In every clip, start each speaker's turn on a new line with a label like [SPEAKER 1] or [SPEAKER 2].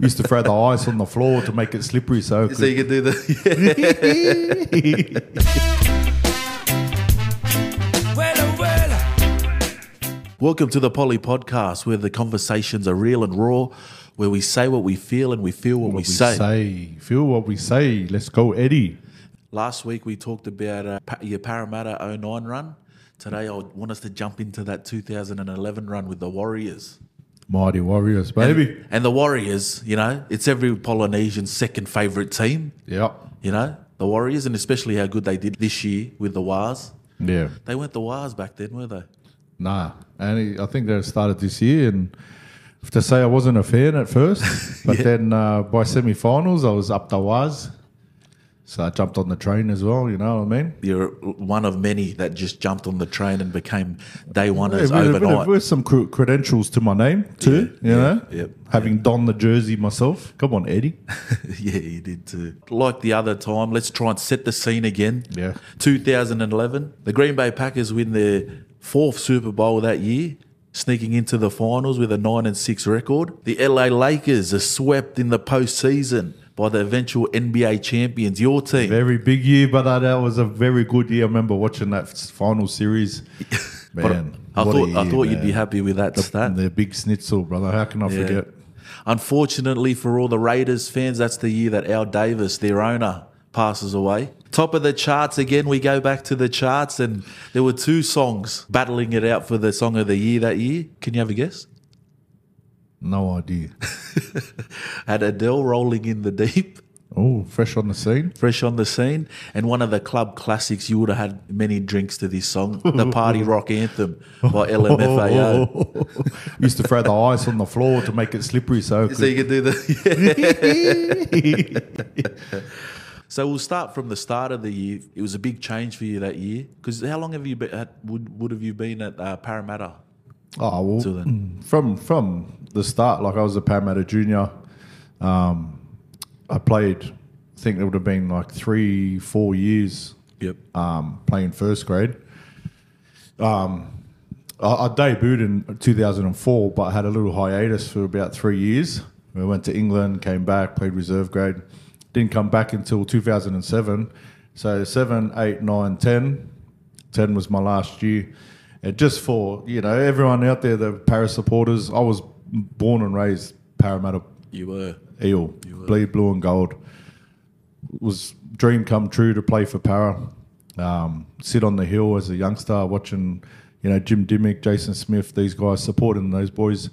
[SPEAKER 1] Used to throw the ice on the floor to make it slippery so it
[SPEAKER 2] So you could do the. Welcome to the Poly Podcast, where the conversations are real and raw, where we say what we feel and we feel what, we,
[SPEAKER 1] we
[SPEAKER 2] say.
[SPEAKER 1] say. Feel what we say. Let's go, Eddie.
[SPEAKER 2] Last week we talked about uh, your Parramatta 09 run. Today I want us to jump into that 2011 run with the Warriors.
[SPEAKER 1] Mighty Warriors, baby.
[SPEAKER 2] And the Warriors, you know, it's every Polynesian's second favourite team,
[SPEAKER 1] Yep.
[SPEAKER 2] you know, the Warriors, and especially how good they did this year with the Wahs.
[SPEAKER 1] Yeah.
[SPEAKER 2] They weren't the Wahs back then, were they?
[SPEAKER 1] Nah. And I think they started this year. And to say I wasn't a fan at first, but then uh, by semi finals, I was up the Wahs. So I jumped on the train as well, you know what I mean?
[SPEAKER 2] You're one of many that just jumped on the train and became day
[SPEAKER 1] Yeah,
[SPEAKER 2] oneers
[SPEAKER 1] with-
[SPEAKER 2] overnight.
[SPEAKER 1] with some credentials to my name too,
[SPEAKER 2] Yeah,
[SPEAKER 1] you
[SPEAKER 2] yeah,
[SPEAKER 1] know.
[SPEAKER 2] yep,
[SPEAKER 1] Having donned the jersey myself. Come on, Eddie.
[SPEAKER 2] yeah, you did too. Like the other time, let's try and set the scene again.
[SPEAKER 1] Yeah.
[SPEAKER 2] 2011, the Green Bay Packers win their fourth Super Bowl that year, sneaking into the finals with a 9 and 6 record. The LA Lakers are swept in the postseason by the eventual NBA champions, your team.
[SPEAKER 1] Very big year, but uh, that was a very good year. I remember watching that final series. Man,
[SPEAKER 2] I
[SPEAKER 1] a
[SPEAKER 2] thought I
[SPEAKER 1] year,
[SPEAKER 2] thought you'd be happy with that stat.
[SPEAKER 1] The big schnitzel, brother. How can I
[SPEAKER 2] Yeah.
[SPEAKER 1] forget?
[SPEAKER 2] Unfortunately for all the Raiders fans, that's the year that Al Davis, their owner, passes away. Top of the charts again. We go back to the charts, and there were two songs battling it out for the song of the year that year. Can you have a guess?
[SPEAKER 1] No idea.
[SPEAKER 2] Had Adele rolling in the deep,
[SPEAKER 1] Oh, fresh on the scene.
[SPEAKER 2] fresh on the scene, and one of the club classics. You would have had many drinks to this song, the party rock anthem by LMFAO.
[SPEAKER 1] Used to throw the ice on the floor to make it slippery so
[SPEAKER 2] So you
[SPEAKER 1] could,
[SPEAKER 2] do the. so we'll start from the start of the year. It was a big change for you that year. Because how long have you been at, would would have you been at uh, Parramatta?
[SPEAKER 1] Oh well,
[SPEAKER 2] Till then.
[SPEAKER 1] from from the start, like I was a Parramatta junior. Um, I played. I think it would have been like three, four years
[SPEAKER 2] Yep.
[SPEAKER 1] um, playing first grade. Um, I, I debuted in 2004, but I had a little hiatus for about three years. I went to England, came back, played reserve grade. Didn't come back until 2007. So 7, 8, 9, 10. 10 was my last year. And just for, you know, everyone out there, the Paris supporters, I was born and raised Parramatta
[SPEAKER 2] You were.
[SPEAKER 1] eel, bleed blue and gold. It Was dream come true to play for Parra. Um, sit on the hill as a youngster, watching, you know, Jim Dymock, Jason Smith, these guys supporting those boys,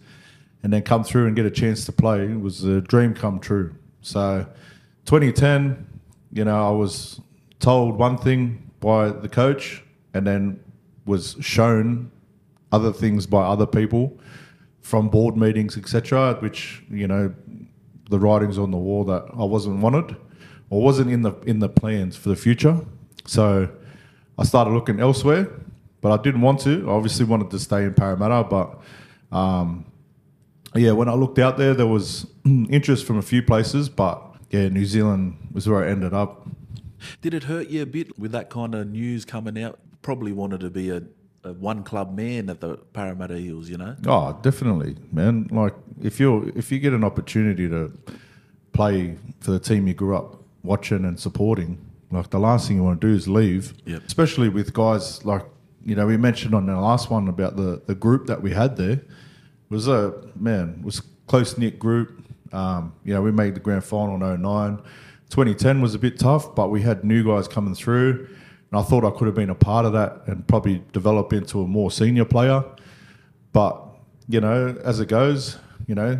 [SPEAKER 1] and then come through and get a chance to play It was a dream come true. So, 2010, you know, I was told one thing by the coach, and then was shown other things by other people from board meetings, etc., which you know the writings on the wall that I wasn't wanted or wasn't in the in the plans for the future. So I started looking elsewhere, but I didn't want to. I obviously wanted to stay in Parramatta, but um, yeah, when I looked out there, there was interest from a few places, but yeah, New Zealand was where I ended up.
[SPEAKER 2] Did it hurt you a bit with that kind of news coming out? Probably wanted to be a, a one club man at the Parramatta Eels, you know?
[SPEAKER 1] Oh, definitely, man. Like if you if you get an opportunity to play for the team you grew up watching and supporting, like the last thing you want to do is leave.
[SPEAKER 2] Yep.
[SPEAKER 1] Especially with guys like you know we mentioned on the last one about the the group that we had there was a man was close knit group. Um, you know we made the grand final in 09. 2010 was a bit tough, but we had new guys coming through. And I thought I could have been a part of that and probably develop into a more senior player. But you know, as it goes, you know,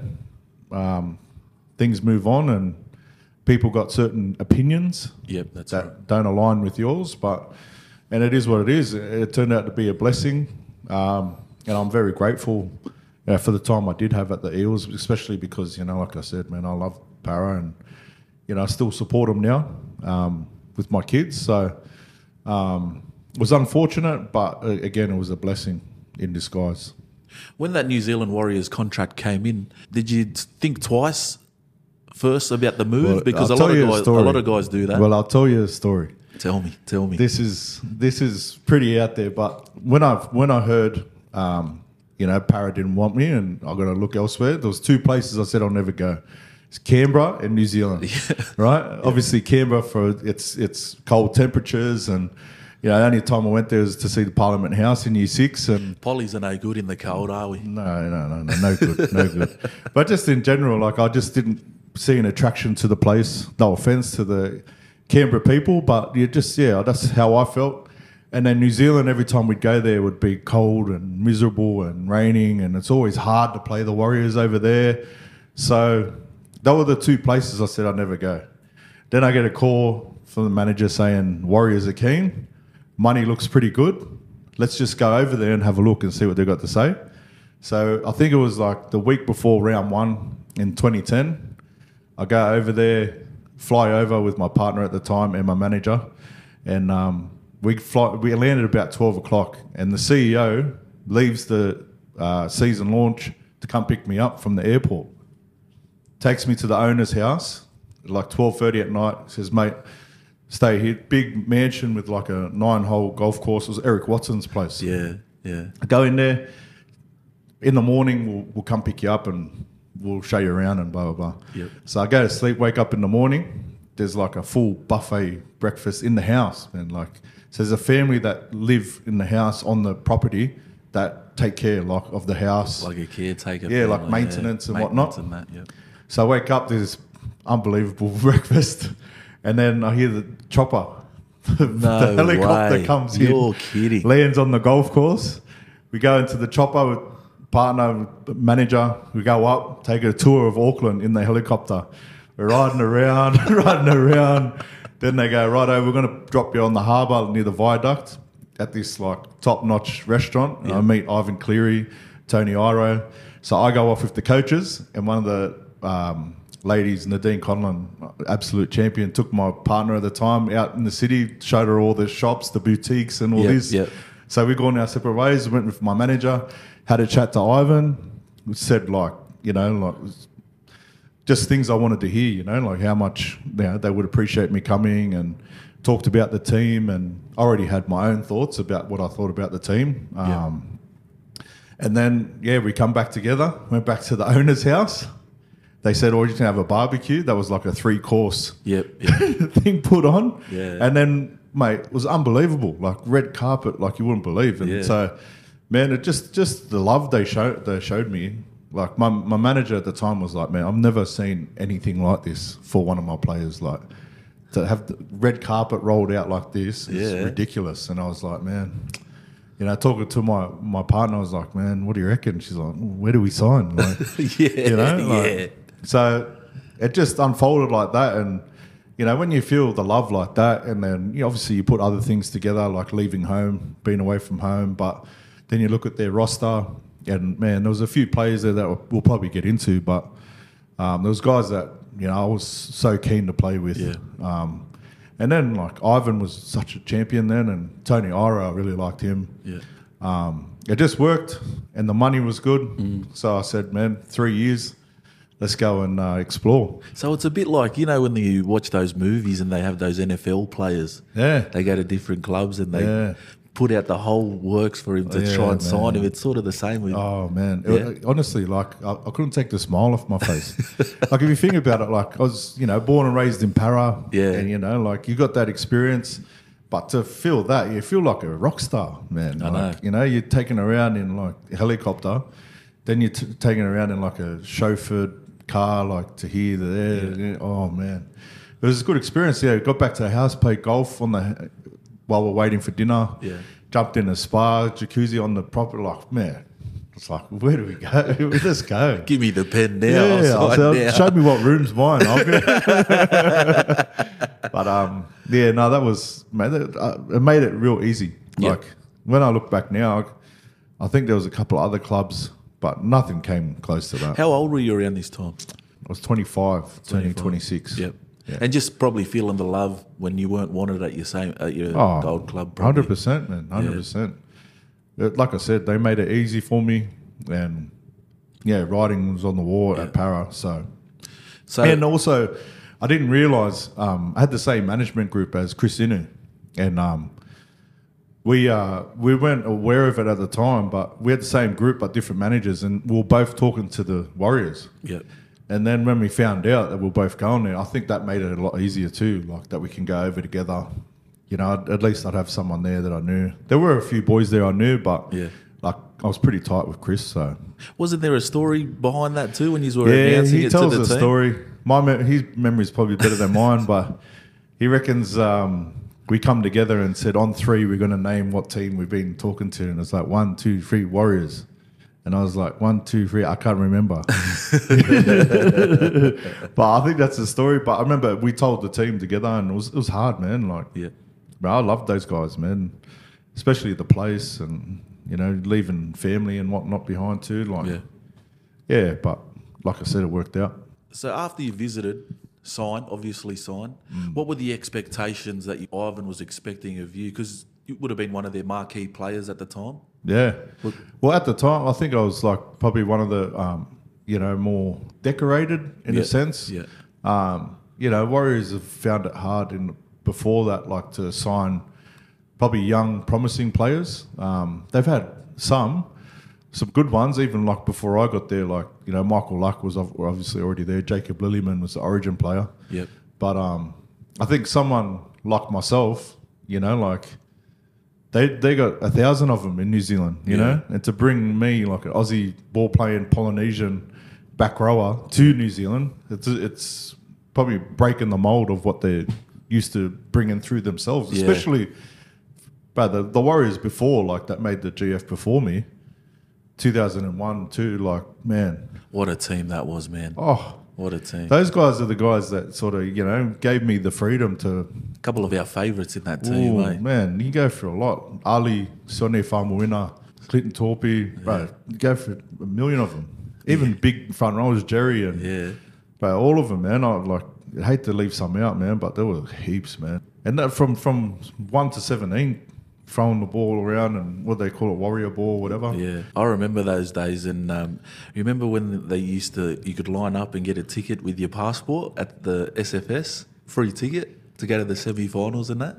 [SPEAKER 1] um, things move on, and people got certain opinions
[SPEAKER 2] Yep, that's
[SPEAKER 1] that
[SPEAKER 2] right.
[SPEAKER 1] don't align with yours. But and it is what it is. It turned out to be a blessing, um, and I'm very grateful uh, for the time I did have at the Eels, especially because you know, like I said, man, I love Parra, and you know, I still support them now um, with my kids. So um, it was unfortunate, but uh, again, it was a blessing in disguise.
[SPEAKER 2] When that New Zealand Warriors contract came in, did you think twice first about the move?
[SPEAKER 1] Well,
[SPEAKER 2] because a lot of
[SPEAKER 1] you a
[SPEAKER 2] guys, a lot of guys do that.
[SPEAKER 1] Well, I'll tell you a story.
[SPEAKER 2] tell me, tell me.
[SPEAKER 1] This is this is pretty out there, but when I when I heard, um, you know, Parra didn't want me, and I got to look elsewhere. There was two places I said I'll never go. Canberra and New Zealand, right? Obviously, Canberra for its its cold temperatures and. You know, the only time I went there was to see the Parliament House in Year Six, and
[SPEAKER 2] Poly's are no good in the cold, are we?
[SPEAKER 1] no, no, no, no, no good, no good. But just in general, like I just didn't see an attraction to the place. No offense to the Canberra people, but you just yeah, that's how I felt. And then New Zealand, every time we'd go there, would be cold and miserable and raining, and it's always hard to play the Warriors over there. So that were the two places I said I'd never go. Then I get a call from the manager saying Warriors are keen, money looks pretty good. Let's just go over there and have a look and see what they've got to say. So I think it was like the week before round one in 2010. I go over there, fly over with my partner at the time and my manager, and um, we fly. We landed about 12 o'clock, and the CEO leaves the uh, season launch to come pick me up from the airport. Takes me to the owner's house, like 12:30 at night. Says, "Mate, stay here. Big mansion with like a nine-hole golf course. It was Eric Watson's place.
[SPEAKER 2] Yeah, yeah.
[SPEAKER 1] I go in there. In the morning, we'll, we'll come pick you up and we'll show you around and blah, blah, blah.
[SPEAKER 2] Yep.
[SPEAKER 1] So I go to sleep, wake up in the morning. There's like a full buffet breakfast in the house. And like, so there's a family that live in the house on the property that take care like of the house.
[SPEAKER 2] Like a caretaker.
[SPEAKER 1] Yeah, like
[SPEAKER 2] family,
[SPEAKER 1] maintenance and
[SPEAKER 2] Maintenance
[SPEAKER 1] whatnot.
[SPEAKER 2] And that, yeah.
[SPEAKER 1] So I wake up, there's unbelievable breakfast. And then I hear the chopper. the
[SPEAKER 2] No
[SPEAKER 1] helicopter
[SPEAKER 2] way.
[SPEAKER 1] comes
[SPEAKER 2] You're
[SPEAKER 1] in.
[SPEAKER 2] kidding.
[SPEAKER 1] Lands on the golf course. We go into the chopper with partner, manager. We go up, take a tour of Auckland in the helicopter. We're riding around, riding around. Then they go, right over, we're going to drop you on the harbour near the viaduct at this like top notch restaurant. And I meet Ivan Cleary, Tony Iro. So I go off with the coaches, and one of the um, ladies, Nadine Conlon, absolute champion, took my partner at the time out in the city, showed her all the shops, the boutiques, and all
[SPEAKER 2] Yep,
[SPEAKER 1] this.
[SPEAKER 2] yep.
[SPEAKER 1] So we've gone our separate ways. Went with my manager, had a chat to Ivan, said like, you know, like just things I wanted to hear, you know, like how much you know, they would appreciate me coming and talked about the team and I already had my own thoughts about what I thought about the team. Um, and then, yeah, we come back together, went back to the owner's house. They said, oh, you can have a barbecue. That was like a three course
[SPEAKER 2] Yep, yep.
[SPEAKER 1] thing put on.
[SPEAKER 2] Yeah.
[SPEAKER 1] And then, mate, it was unbelievable. Like red carpet, like you wouldn't believe. And
[SPEAKER 2] Yeah.
[SPEAKER 1] so, man, it just just the love they showed they showed me. Like my my manager at the time was like, man, I've never seen anything like this for one of my players. Like to have the red carpet rolled out like this is
[SPEAKER 2] Yeah.
[SPEAKER 1] ridiculous. And I was like, man. You know, talking to my, my partner, I was like, "Man, what do you reckon?" She's like, "Where do we sign?" Like,
[SPEAKER 2] yeah,
[SPEAKER 1] you know like-
[SPEAKER 2] yeah.
[SPEAKER 1] So it just unfolded like that and you know when you feel the love like that and then you know, obviously you put other things together like leaving home being away from home but then you look at their roster and man there was a few players there that we'll probably get into but um, there was guys that you know I was so keen to play with
[SPEAKER 2] Yeah.
[SPEAKER 1] um, and then like Ivan was such a champion then and Tony Iro I really liked him
[SPEAKER 2] Yeah.
[SPEAKER 1] um, it just worked and the money was good
[SPEAKER 2] Mm.
[SPEAKER 1] so I said man three years let's go and uh, explore
[SPEAKER 2] So it's a bit like you know when you watch those movies and they have those NFL players.
[SPEAKER 1] Yeah.
[SPEAKER 2] They go to different clubs and they
[SPEAKER 1] Yeah.
[SPEAKER 2] put out the whole works for him to
[SPEAKER 1] Yeah,
[SPEAKER 2] try and sign him. It's sort of the same with.
[SPEAKER 1] Oh man, It-
[SPEAKER 2] Yeah.
[SPEAKER 1] honestly, like I, I couldn't take the smile off my face. like if you think about it, like I was, you know, born and raised in Parra,
[SPEAKER 2] Yeah.
[SPEAKER 1] and you know, like you got that experience, but to feel that, you feel like a rock star, man.
[SPEAKER 2] I
[SPEAKER 1] like,
[SPEAKER 2] know.
[SPEAKER 1] You know, you're taken around in like a helicopter, then you're t- taken around in like a chauffeured car, like to hear the air. Oh man, it was a good experience. Yeah, got back to the house, played golf on the while we're waiting for dinner.
[SPEAKER 2] Yeah.
[SPEAKER 1] Jumped in a spa, jacuzzi on the property. Like man, it's like where do we go? Let's go.
[SPEAKER 2] Give me the pen now.
[SPEAKER 1] Yeah,
[SPEAKER 2] sign
[SPEAKER 1] said,
[SPEAKER 2] now.
[SPEAKER 1] show me what room's mine. But um, yeah, no, that was man, that, uh, it made it real easy.
[SPEAKER 2] Yeah.
[SPEAKER 1] Like when I look back now, I, I think there was a couple of other clubs, but nothing came close to that.
[SPEAKER 2] How old were you around this time?
[SPEAKER 1] I was 25, turning
[SPEAKER 2] 25.
[SPEAKER 1] 26.
[SPEAKER 2] Yep.
[SPEAKER 1] Yeah.
[SPEAKER 2] And just probably feeling the love when you weren't wanted at your same at your
[SPEAKER 1] Oh,
[SPEAKER 2] gold club.
[SPEAKER 1] Hundred percent, man. Hundred percent. Like I said, they made it easy for me, and yeah, riding was on the wall at Parra. So,
[SPEAKER 2] So
[SPEAKER 1] and also, I didn't realize um, I had the same management group as Chris Inu, and um, we uh, we weren't aware of it at the time, but we had the same group but different managers, and we were both talking to the Warriors.
[SPEAKER 2] Yep.
[SPEAKER 1] And then when we found out that we are both going there, I think that made it a lot easier too. Like that we can go over together. You know, I'd- at least I'd have someone there that I knew. There were a few boys there I knew, but
[SPEAKER 2] Yeah.
[SPEAKER 1] like I was pretty tight with Chris. So
[SPEAKER 2] Wasn't there a story behind that too when you were
[SPEAKER 1] yeah,
[SPEAKER 2] announcing
[SPEAKER 1] he
[SPEAKER 2] it
[SPEAKER 1] tells
[SPEAKER 2] to the
[SPEAKER 1] a
[SPEAKER 2] team?
[SPEAKER 1] story. My me- his memory is probably better than mine, but he reckons um, we come together and said on three we're going to name what team we've been talking to, and it's like one, two, three, Warriors. And I was like, one, two, three, I can't remember. but I think that's the story. But I remember we told the team together, and it was, it was hard, man. Like,
[SPEAKER 2] Yeah.
[SPEAKER 1] Bro, I love those guys, man. Especially the place and, you know, leaving family and whatnot behind too. Like,
[SPEAKER 2] Yeah.
[SPEAKER 1] yeah, but like I said, it worked out.
[SPEAKER 2] So after you visited, signed, obviously signed,
[SPEAKER 1] Mm.
[SPEAKER 2] what were the expectations that you, Ivan was expecting of you? Because you would have been one of their marquee players at the time.
[SPEAKER 1] Yeah. Well, at the time, I think I was like probably one of the, um, you know, more decorated in
[SPEAKER 2] Yeah,
[SPEAKER 1] a sense.
[SPEAKER 2] yeah.
[SPEAKER 1] Um, you know, Warriors have found it hard in before that, like to sign probably young, promising players. Um, they've had some, some good ones, even like before I got there. Like you know, Michael Luck was obviously already there. Jacob Lillyman was the Origin player.
[SPEAKER 2] Yep.
[SPEAKER 1] But um, I think someone like myself, you know, like they they got a thousand of them in New Zealand, you
[SPEAKER 2] Yeah.
[SPEAKER 1] know, and to bring me like an Aussie ball playing Polynesian back rower to New Zealand, it's it's probably breaking the mold of what they're used to bringing through themselves,
[SPEAKER 2] Yeah.
[SPEAKER 1] especially. But the, the Warriors before, like that made the GF before me, 2001 too. Like man,
[SPEAKER 2] What a team that was, man.
[SPEAKER 1] oh,
[SPEAKER 2] What a team.
[SPEAKER 1] those guys are the guys that sort of, you know, gave me the freedom to.
[SPEAKER 2] A couple of our favourites in that team,
[SPEAKER 1] Ooh,
[SPEAKER 2] mate.
[SPEAKER 1] man, you go for a lot. Ali, Sonny Faumuina, Clinton Toopi, bro, you go for a million of them. Even big front rowers, Jerry and
[SPEAKER 2] Yeah.
[SPEAKER 1] but all of them, man. I like hate to leave some out, man, but there were heaps, man. And that from from one to seventeen, throwing the ball around and what they call it, warrior ball, whatever.
[SPEAKER 2] Yeah, I remember those days, and um, you remember when they used to, you could line up and get a ticket with your passport at the SFS, free ticket to go to the semi-finals and that.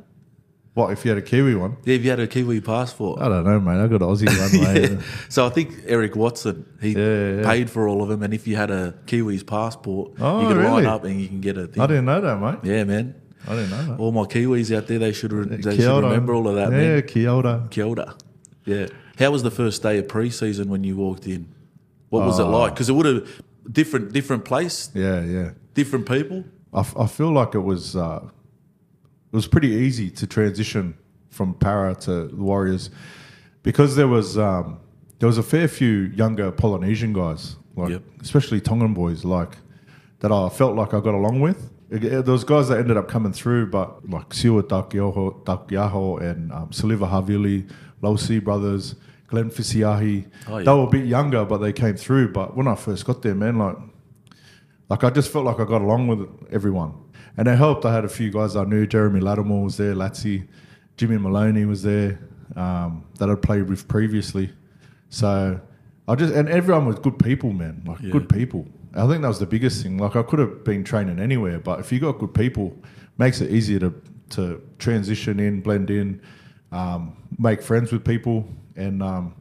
[SPEAKER 1] What if you had a Kiwi one?
[SPEAKER 2] Yeah, if you had a Kiwi passport.
[SPEAKER 1] I don't know, mate. I got an Aussie one, mate.
[SPEAKER 2] Yeah. So I think Eric Watson he
[SPEAKER 1] Yeah, yeah,
[SPEAKER 2] paid for all of them, and if you had a Kiwi's passport,
[SPEAKER 1] Oh,
[SPEAKER 2] you could line up and you can get a thing.
[SPEAKER 1] I didn't know that, mate.
[SPEAKER 2] Yeah, man.
[SPEAKER 1] I didn't know that.
[SPEAKER 2] All my Kiwis out there, they should re- they should remember all of that,
[SPEAKER 1] Yeah,
[SPEAKER 2] man.
[SPEAKER 1] Kia ora.
[SPEAKER 2] Kia ora. Yeah. How was the first day of pre-season when you walked in? What was it
[SPEAKER 1] Oh.
[SPEAKER 2] like? Because it would have different different place,
[SPEAKER 1] Yeah, yeah.
[SPEAKER 2] different people.
[SPEAKER 1] I, f- I feel like it was uh, it was pretty easy to transition from parra to the Warriors because there was um, there was a fair few younger Polynesian guys, like
[SPEAKER 2] Yep.
[SPEAKER 1] especially Tongan boys, like that I felt like I got along with. It- it- There was guys that ended up coming through, but like Siwa Takyaho, Takyaho and um, Siliva Havili, Losi brothers, Glenn Fisiahi.
[SPEAKER 2] Oh, yeah.
[SPEAKER 1] They were a bit younger, but they came through. But when I first got there, man, like like I just felt like I got along with everyone, and it helped. I had a few guys I knew. Jeremy Latimore was there. Latsy, Jimmy Maloney was there um, that I'd played with previously. So I just and everyone was good people, man. Like
[SPEAKER 2] Yeah.
[SPEAKER 1] good people. I think that was the biggest thing. Like I could have been training anywhere, but if you got good people, makes it easier to to transition in, blend in, um, make friends with people, and um,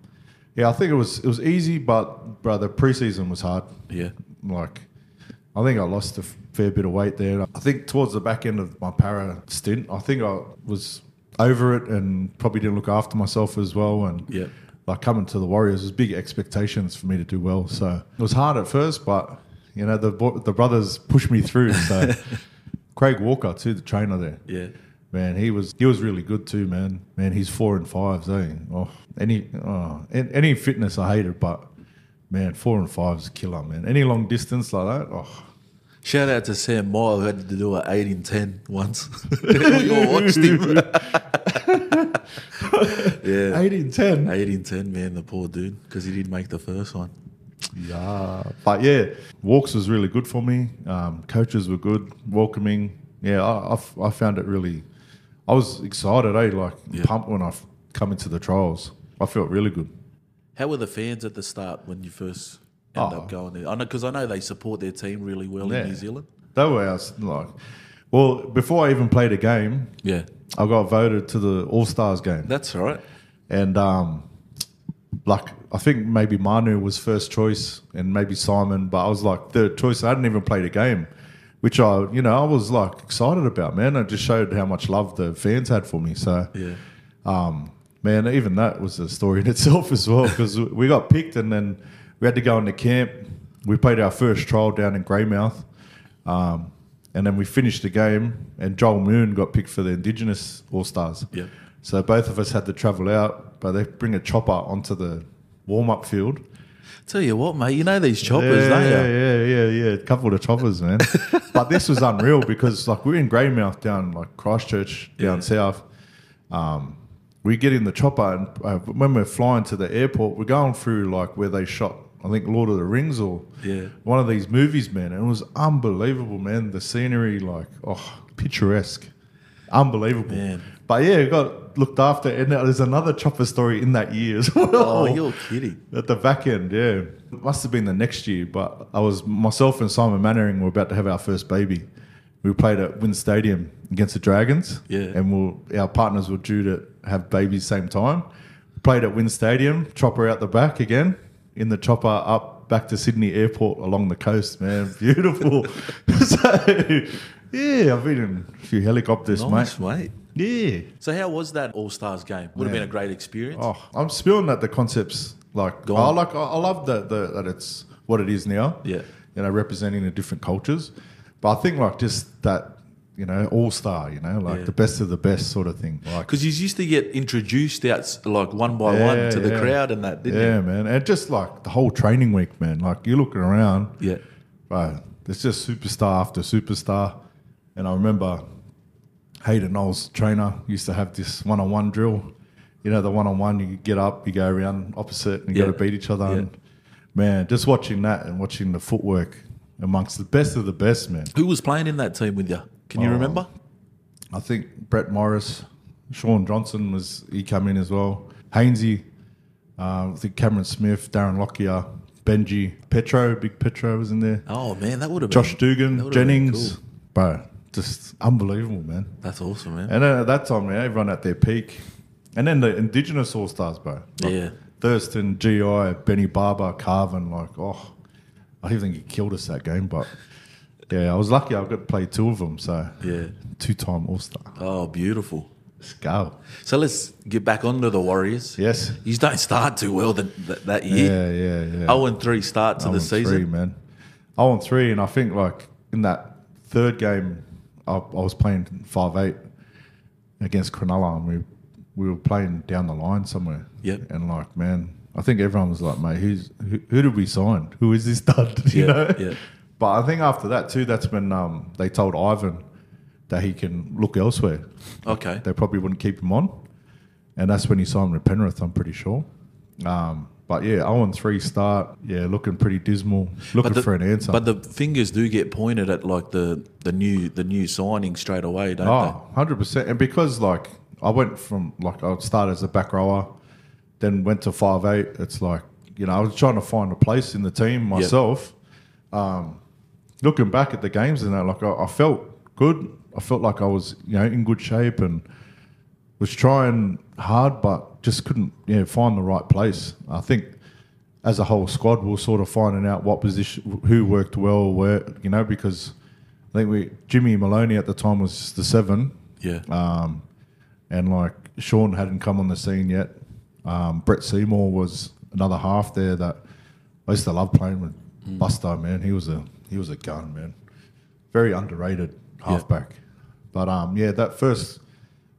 [SPEAKER 1] yeah, I think it was it was easy, but brother, preseason was hard
[SPEAKER 2] Yeah.
[SPEAKER 1] like I think I lost a fair bit of weight there. I think towards the back end of my parra stint, I think I was over it and probably didn't look after myself as well. And
[SPEAKER 2] Yeah.
[SPEAKER 1] like coming to the Warriors, there's big expectations for me to do well. So it was hard at first, but you know the the brothers pushed me through. So Craig Walker too, the trainer there.
[SPEAKER 2] Yeah.
[SPEAKER 1] Man, he was he was really good too, man. Man, he's four and fives, eh? Oh, any oh, any fitness I hated, but man, four and five is a killer, man. Any long distance like that, oh,
[SPEAKER 2] Shout out to Sam Moore who had to do an eight in ten once. we all watched him. yeah.
[SPEAKER 1] eight in ten.
[SPEAKER 2] Eight in ten, man, the poor dude, because he didn't make the first one.
[SPEAKER 1] Yeah, but yeah, walks was really good for me. Um, coaches were good, welcoming. Yeah, I, I f- I found it really. I was excited, eh? Like
[SPEAKER 2] Yeah.
[SPEAKER 1] pumped when I f- come into the trials. I felt really good.
[SPEAKER 2] How were the fans at the start when you first end
[SPEAKER 1] Oh.
[SPEAKER 2] up going there? I know because I know they support their team really well
[SPEAKER 1] Yeah.
[SPEAKER 2] in New Zealand.
[SPEAKER 1] Way, I like, well, before I even played a game,
[SPEAKER 2] Yeah,
[SPEAKER 1] I got voted to the All Stars game.
[SPEAKER 2] that's right.
[SPEAKER 1] And um, like I think maybe Manu was first choice and maybe Simon, but I was like third choice. I hadn't even played a game, which I you know I was like excited about. Man, it just showed how much love the fans had for me. So
[SPEAKER 2] Yeah.
[SPEAKER 1] um, man, even that was a story in itself as well because we got picked and then we had to go into camp. We played our first trial down in Greymouth, um, and then we finished the game. And Joel Moon got picked for the Indigenous All Stars.
[SPEAKER 2] Yep.
[SPEAKER 1] So both of us had to travel out, but they bring a chopper onto the warm up field.
[SPEAKER 2] Tell you what, mate, you know these choppers,
[SPEAKER 1] yeah,
[SPEAKER 2] don't you?
[SPEAKER 1] yeah, yeah, yeah, yeah. A couple of choppers, man. but this was unreal because like we're in Greymouth down like Christchurch down
[SPEAKER 2] Yeah.
[SPEAKER 1] south. Um, we get in the chopper and uh, when we're flying to the airport, we're going through like where they shot. I think Lord of the Rings or
[SPEAKER 2] Yeah.
[SPEAKER 1] one of these movies, man. And it was unbelievable, man. The scenery, like, oh, picturesque, unbelievable.
[SPEAKER 2] Man.
[SPEAKER 1] But yeah, it got looked after. And there's another chopper story in that year as well.
[SPEAKER 2] Oh, you're kidding.
[SPEAKER 1] At the back end, yeah. It must have been the next year, but I was myself and Simon Mannering were about to have our first baby. We played at WIN Stadium against the Dragons.
[SPEAKER 2] Yeah.
[SPEAKER 1] And we'll, our partners were due to have babies same time. Played at WIN Stadium, chopper out the back again, in the chopper up back to Sydney Airport along the coast, man. Beautiful. so yeah, I've been in a few helicopters,
[SPEAKER 2] Nice,
[SPEAKER 1] mate.
[SPEAKER 2] mate.
[SPEAKER 1] Yeah.
[SPEAKER 2] So how was that All Stars game? Would have been a great experience.
[SPEAKER 1] Oh, I'm spilling that the concepts like
[SPEAKER 2] Go
[SPEAKER 1] I like I I love that the, that it's what it is now.
[SPEAKER 2] Yeah.
[SPEAKER 1] you know, representing the different cultures. But I think like just that you know all star, you know, like
[SPEAKER 2] Yeah.
[SPEAKER 1] the best of the best sort of thing. Like
[SPEAKER 2] Because you used to get introduced out like one by one
[SPEAKER 1] Yeah,
[SPEAKER 2] to the
[SPEAKER 1] yeah.
[SPEAKER 2] crowd and that, didn't
[SPEAKER 1] yeah, man, and just like the whole training week, man. Like you're looking around.
[SPEAKER 2] Yeah.
[SPEAKER 1] Right. There's just superstar after superstar. And I remember Hayden Knowles, trainer, used to have this one on one drill. You know, the one on one, you get up, you go around opposite, and you got to beat each other. And man, just watching that and watching the footwork amongst the best of the best, man.
[SPEAKER 2] Who was playing in that team with you? Can you
[SPEAKER 1] Oh.
[SPEAKER 2] remember?
[SPEAKER 1] I think Brett Morris, Shaun Johnson was, he come in as well. Hainsey, uh, I think Cameron Smith, Darren Lockyer, Benji, Petro, Big Petro was in there.
[SPEAKER 2] Oh man, that would have
[SPEAKER 1] Josh
[SPEAKER 2] been,
[SPEAKER 1] Dugan, Jennings,
[SPEAKER 2] cool.
[SPEAKER 1] bro, just unbelievable, man.
[SPEAKER 2] That's awesome, man.
[SPEAKER 1] And then at that time, man, everyone at their peak, and then the Indigenous All Stars, bro. Like
[SPEAKER 2] Yeah.
[SPEAKER 1] Thurston, Gi, Benny Barba, Carvin, like oh, I even think he killed us that game, but yeah, I was lucky. I got to play two of them, so
[SPEAKER 2] Yeah.
[SPEAKER 1] two-time All Star.
[SPEAKER 2] Oh, beautiful.
[SPEAKER 1] Let's go.
[SPEAKER 2] So let's get back onto the Warriors.
[SPEAKER 1] Yes.
[SPEAKER 2] You don't start too well that, that, that year.
[SPEAKER 1] Yeah, yeah, yeah.
[SPEAKER 2] Oh, and three start to
[SPEAKER 1] Oh
[SPEAKER 2] the season.
[SPEAKER 1] three, man. Oh, and three, and I think like in that third game, I, I was playing five eight against Cronulla, and we we were playing down the line somewhere.
[SPEAKER 2] Yep.
[SPEAKER 1] And like, man, I think everyone was like, mate, who's who, who did we sign? Who is this stud? you
[SPEAKER 2] Yeah,
[SPEAKER 1] know.
[SPEAKER 2] yeah.
[SPEAKER 1] But I think after that too, that's when um, they told Ivan that he can look elsewhere.
[SPEAKER 2] Okay.
[SPEAKER 1] They probably wouldn't keep him on, and that's when he signed with Penrith. I'm pretty sure. Um, but yeah, 0 and 3 start. Yeah, looking pretty dismal. Looking
[SPEAKER 2] the,
[SPEAKER 1] for an answer.
[SPEAKER 2] But the fingers do get pointed at like the, the new the new signing straight away, don't they?
[SPEAKER 1] oh, 100%. And because like I went from like I started as a back rower, then went to five eight. It's like you know I was trying to find a place in the team myself. Um, looking back at the games and that, like I, I felt good. I felt like I was you know in good shape and was trying hard, but just couldn't you know, find the right place. I think as a whole squad, we we're sort of finding out what position, who worked well, where you know, because I think we Jimmy Maloney at the time was the seven.
[SPEAKER 2] Yeah.
[SPEAKER 1] um, and like Shaun hadn't come on the scene yet. Um, Brett Seymour was another half there that I used to love playing with. Busto man, he was a he was a gun, man. Very underrated halfback. But um, yeah, that first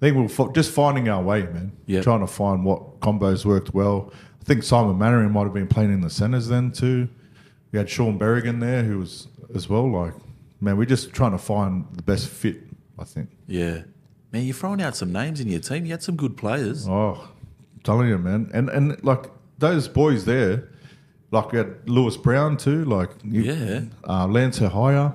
[SPEAKER 1] thing we were just finding our way, man.
[SPEAKER 2] Yeah.
[SPEAKER 1] Trying to find what combos worked well. I think Simon Mannering might have been playing in the centres then too. We had Shaun Berrigan there who was as well. Like, man, we're just trying to find the best fit. I think.
[SPEAKER 2] yeah. Man, you're throwing out some names in your team. You had some good players.
[SPEAKER 1] Oh, I'm telling you, man, and and like those boys there, like we had Lewis Brown too, like you,
[SPEAKER 2] Yeah.
[SPEAKER 1] uh, Lance Hohaia,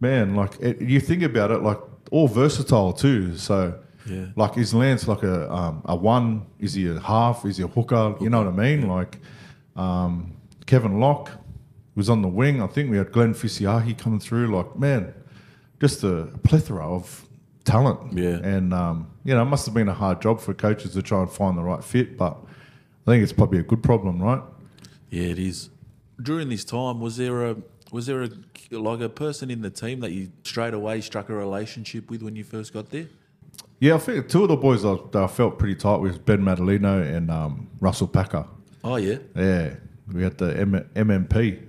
[SPEAKER 1] man, like it, you think about it, like all versatile too. So,
[SPEAKER 2] Yeah.
[SPEAKER 1] like is Lance like a um, a one? Is he a half? Is he a hooker? You know what I mean? Like um, Kevin Locke was on the wing. I think we had Glenn Fisiahi coming through. Like man, just a plethora of talent.
[SPEAKER 2] Yeah.
[SPEAKER 1] And, um, you know, it must have been a hard job for coaches to try and find the right fit. But I think it's probably a good problem, right?
[SPEAKER 2] Yeah, it is. During this time, was there a was there a like a person in the team that you straight away struck a relationship with when you first got there?
[SPEAKER 1] Yeah, I think two of the boys I, I felt pretty tight with Ben Matulino and um, Russell Packer.
[SPEAKER 2] Oh yeah,
[SPEAKER 1] Yeah, we had the M- MMP,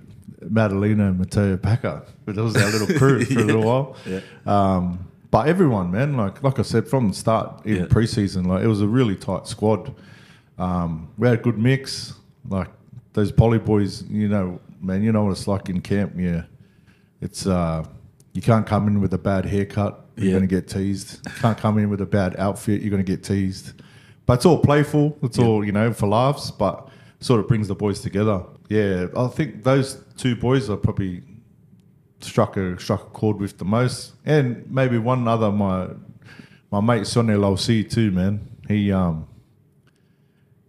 [SPEAKER 1] Matulino and Mateo Packer. But that was our little crew for a little while.
[SPEAKER 2] Yeah.
[SPEAKER 1] Um, but everyone, man, like like I said from the start, in
[SPEAKER 2] Yeah.
[SPEAKER 1] preseason, like it was a really tight squad. Um, we had a good mix. Like those poly boys, you know, man, you know what it's like in camp. Yeah, it's uh, you can't come in with a bad haircut, you're
[SPEAKER 2] Yeah.
[SPEAKER 1] going to get teased. You can't come in with a bad outfit, you're going to get teased. But it's all playful. It's all you know for laughs, but sort of brings the boys together. Yeah, I think those two boys are probably struck a struck a chord with the most, and maybe one other my my mate Sonny Lausi too, man. He um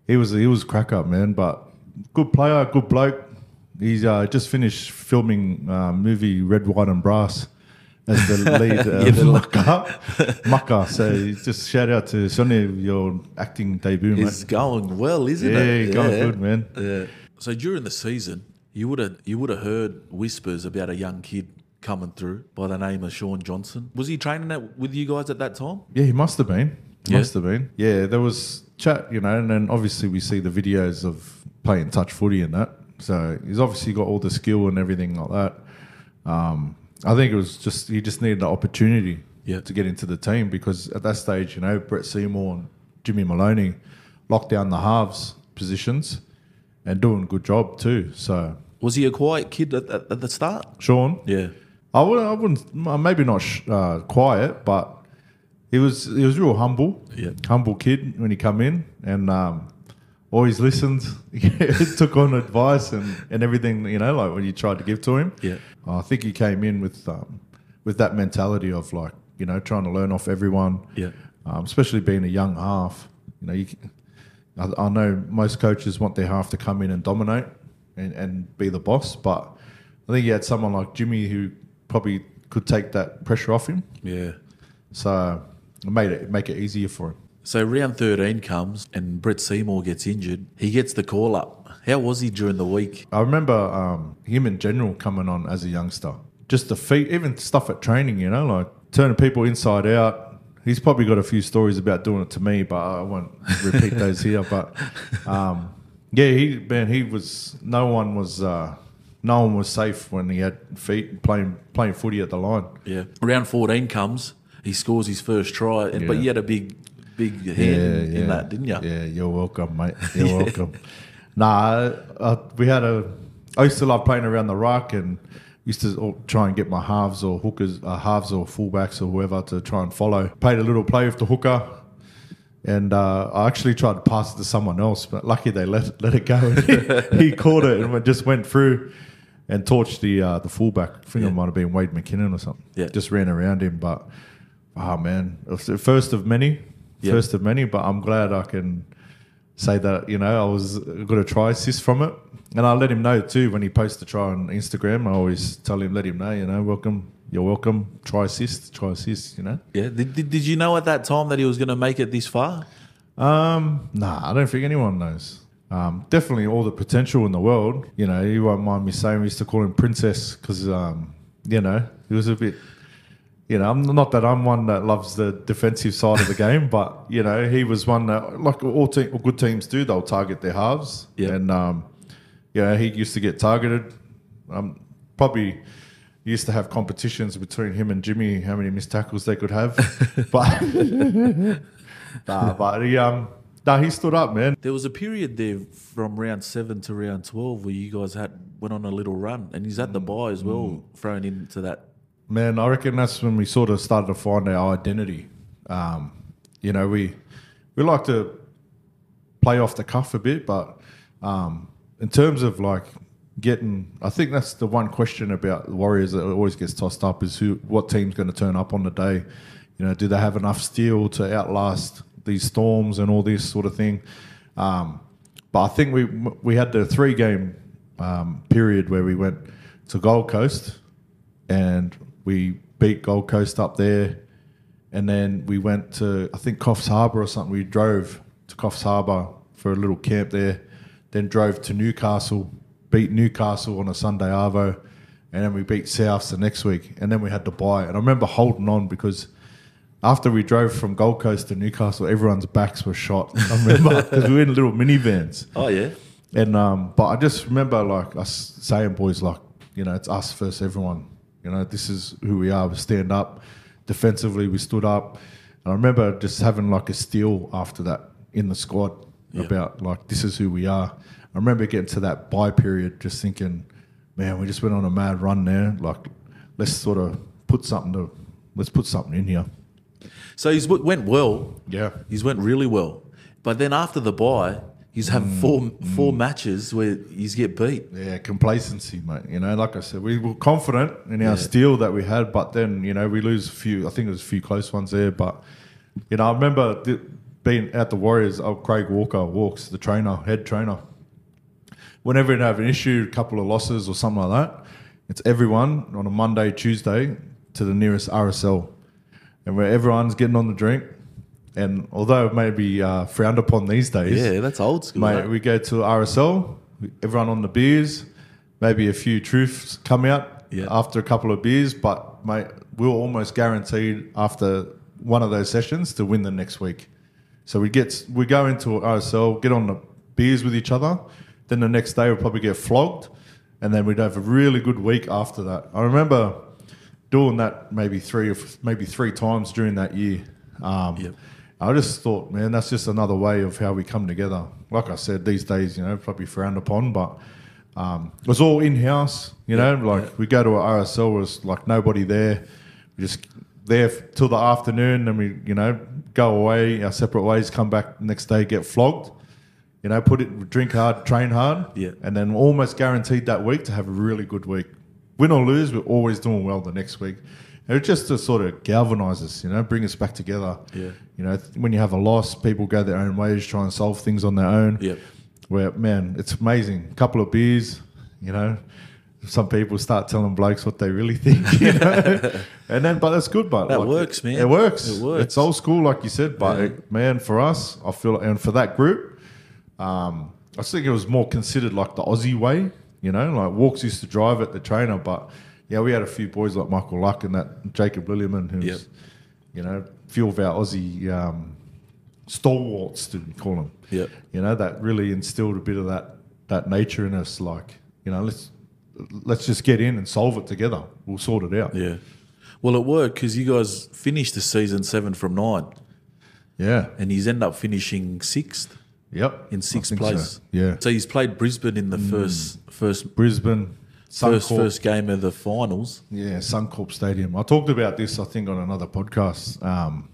[SPEAKER 1] he was he was crack up, man, but good player, good bloke. He's uh, just finished filming uh, movie Red, White, and Brass as the lead uh,
[SPEAKER 2] Yeah, the-
[SPEAKER 1] mucker. mucker. So just shout out to Sonny, your acting debut, mate.
[SPEAKER 2] it's going well, isn't it?
[SPEAKER 1] Yeah, going good, man.
[SPEAKER 2] Yeah. So during the season, you would have you would have heard whispers about a young kid coming through by the name of Shaun Johnson. Was he training that with you guys at that time?
[SPEAKER 1] Yeah, he must have been.
[SPEAKER 2] Yeah.
[SPEAKER 1] Must have been. Yeah, there was chat, you know, and then obviously we see the videos of playing touch footy and that. So he's obviously got all the skill and everything like that. Um, I think it was just he just needed the opportunity
[SPEAKER 2] Yeah.
[SPEAKER 1] to get into the team because at that stage, you know, Brett Seymour and Jimmy Maloney locked down the halves positions and doing a good job too. So
[SPEAKER 2] Was he a quiet kid at, at, at the start?
[SPEAKER 1] Shaun,
[SPEAKER 2] Yeah.
[SPEAKER 1] I wouldn't, I wouldn't, uh, maybe not sh- uh, quiet, but he was he was real humble,
[SPEAKER 2] Yeah.
[SPEAKER 1] humble kid when he come in, and um, always listened, took on advice and, and everything, you know, like when you tried to give to him.
[SPEAKER 2] Yeah.
[SPEAKER 1] I think he came in with um, with that mentality of like, you know, trying to learn off everyone,
[SPEAKER 2] Yeah.
[SPEAKER 1] um, especially being a young half. You know, you, can- I, I know most coaches want their half to come in and dominate and, and be the boss, but I think you had someone like Jimmy who probably could take that pressure off him.
[SPEAKER 2] Yeah.
[SPEAKER 1] So it made it make it easier for him.
[SPEAKER 2] So round 13 comes and Brett Seymour gets injured. He gets the call up. How was he during the week?
[SPEAKER 1] I remember um, him in general coming on as a youngster. Just the feet, even stuff at training, you know, like turning people inside out. He's probably got a few stories about doing it to me, but I won't repeat those here. But um, yeah, he man, he was. No one was. Uh, no one was safe when he had feet playing playing footy at the line.
[SPEAKER 2] Yeah. Round 14 comes. He scores his first try, and, but
[SPEAKER 1] Yeah.
[SPEAKER 2] you had a big, big hand in that, didn't you?
[SPEAKER 1] Yeah, you're welcome, mate. You're welcome. Nah, uh, we had a. I used to love playing around the ruck and used to try and get my halves or hookers, uh, halves or fullbacks or whoever to try and follow. Played a little play with the hooker. And uh, I actually tried to pass it to someone else, but lucky they let let it go. he caught it and it just went through and torched the uh, the fullback. I think
[SPEAKER 2] Yeah.
[SPEAKER 1] it might have been Wade McKinnon or something.
[SPEAKER 2] Yeah.
[SPEAKER 1] Just ran around him, but oh man, it was the first of many,
[SPEAKER 2] Yeah.
[SPEAKER 1] first of many. But I'm glad I can say that you know I was got a try assist from it, and I let him know too when he posts a try on Instagram. I always tell him, let him know, you know, welcome, you're welcome. Try assist, try assist, you know.
[SPEAKER 2] Yeah. Did, did, did you know at that time that he was going to make it this far?
[SPEAKER 1] Um, nah, I don't think anyone knows. Um, definitely all the potential in the world. You know, you won't mind me saying we used to call him Princess because, um, you know, he was a bit. You know, I'm not that I'm one that loves the defensive side of the game, but you know, he was one that, like all, te- all good teams do, they'll target their halves. And um, yeah, he used to get targeted. Um, probably used to have competitions between him and Jimmy, how many missed tackles they could have. but nah, but he um, nah, he stood up, man.
[SPEAKER 2] There was a period there from round seven to round twelve where you guys had went on a little run, and he's at the bye as well, thrown into that.
[SPEAKER 1] Man, I reckon that's when we sort of started to find our identity. Um, you know, we we like to play off the cuff a bit, but um, in terms of like getting, I think that's the one question about the Warriors that always gets tossed up is who, what team's going to turn up on the day. You know, do they have enough steel to outlast these storms and all this sort of thing? Um, but I think we we had the three game um, period where we went to Gold Coast and we beat Gold Coast up there. And then we went to, I think, Coffs Harbour or something. We drove to Coffs Harbour for a little camp there. Then drove to Newcastle, beat Newcastle on a Sunday arvo, and then we beat Souths the next week, and then we had to bye. And I remember holding on because after we drove from Gold Coast to Newcastle, everyone's backs were shot. I remember because we were in little minivans.
[SPEAKER 2] Oh yeah.
[SPEAKER 1] And um, but I just remember like us saying, boys, like you know, it's us versus everyone. You know, this is who we are. We stand up defensively. We stood up. And I remember just having like a steal after that in the squad
[SPEAKER 2] Yeah.
[SPEAKER 1] about like this is who we are. I remember getting to that bye period, just thinking, man, we just went on a mad run there. Like, let's sort of put something to, let's put something in here.
[SPEAKER 2] So he's went well.
[SPEAKER 1] Yeah.
[SPEAKER 2] He's went really well. But then after the bye, he's had
[SPEAKER 1] Mm,
[SPEAKER 2] four four matches where he's get beat.
[SPEAKER 1] Yeah, complacency, mate. You know, like I said, we were confident in our
[SPEAKER 2] Yeah.
[SPEAKER 1] steal that we had, but then you know we lose a few. I think there's a few close ones there, but you know I remember th- being at the Warriors. Oh, Craig Walker walks the trainer, head trainer. Whenever we have an issue, a couple of losses or something like that, it's everyone on a Monday, Tuesday to the nearest RSL, and where everyone's getting on the drink. And although it may be uh, frowned upon these days,
[SPEAKER 2] Yeah, that's old school.
[SPEAKER 1] Mate, we go to RSL, everyone on the beers, maybe a few truths come out
[SPEAKER 2] Yeah.
[SPEAKER 1] after a couple of beers, but mate, we we're almost guaranteed after one of those sessions to win the next week. So we get we go into RSL, get on the beers with each other, then the next day we'll probably get flogged, and then we'd have a really good week after that. I remember doing that maybe three or maybe three times during that year. Um,
[SPEAKER 2] Yep.
[SPEAKER 1] I just thought, man, that's just another way of how we come together. Like I said, these days, you know, probably frowned upon, but um, it was all in house. You know, like we go to a RSL, was like nobody there. We just there till the afternoon, and we, you know, go away our separate ways. Come back next day, get flogged. You know, put it, drink hard, train hard,
[SPEAKER 2] Yeah.
[SPEAKER 1] and then almost guaranteed that week to have a really good week. Win or lose, we're always doing well the next week. And it's just to sort of galvanise us, you know, bring us back together.
[SPEAKER 2] Yeah.
[SPEAKER 1] You know, when you have a loss, people go their own ways, try and solve things on their own.
[SPEAKER 2] Yep.
[SPEAKER 1] Where, man, it's amazing. A couple of beers, you know, some people start telling blokes what they really think, you know. and then, but that's good, but
[SPEAKER 2] That works, man.
[SPEAKER 1] It works.
[SPEAKER 2] It works.
[SPEAKER 1] It's old school, like you said, but
[SPEAKER 2] Yeah.
[SPEAKER 1] it- man, for us, I feel, and for that group, um, I think it was more considered like the Aussie way, you know, like Walks used to drive at the trainer, but yeah, we had a few boys like Michael Luck and that Jacob Lillyman, who's,
[SPEAKER 2] Yep.
[SPEAKER 1] you know, few of our Aussie um, stalwarts, to call them.
[SPEAKER 2] Yep.
[SPEAKER 1] You know, that really instilled a bit of that that nature in us. Like, you know, let's let's just get in and solve it together. We'll sort it out.
[SPEAKER 2] Yeah. Well, it worked because you guys finished the season seven from nine,
[SPEAKER 1] Yeah.
[SPEAKER 2] and he's ended up finishing sixth
[SPEAKER 1] Yep.
[SPEAKER 2] in sixth
[SPEAKER 1] think so.
[SPEAKER 2] place.
[SPEAKER 1] Yeah.
[SPEAKER 2] So he's played Brisbane in the first first
[SPEAKER 1] Brisbane.
[SPEAKER 2] First
[SPEAKER 1] Suncorp.
[SPEAKER 2] first game of the finals.
[SPEAKER 1] Yeah, Suncorp Stadium. I talked about this, I think, on another podcast. Um,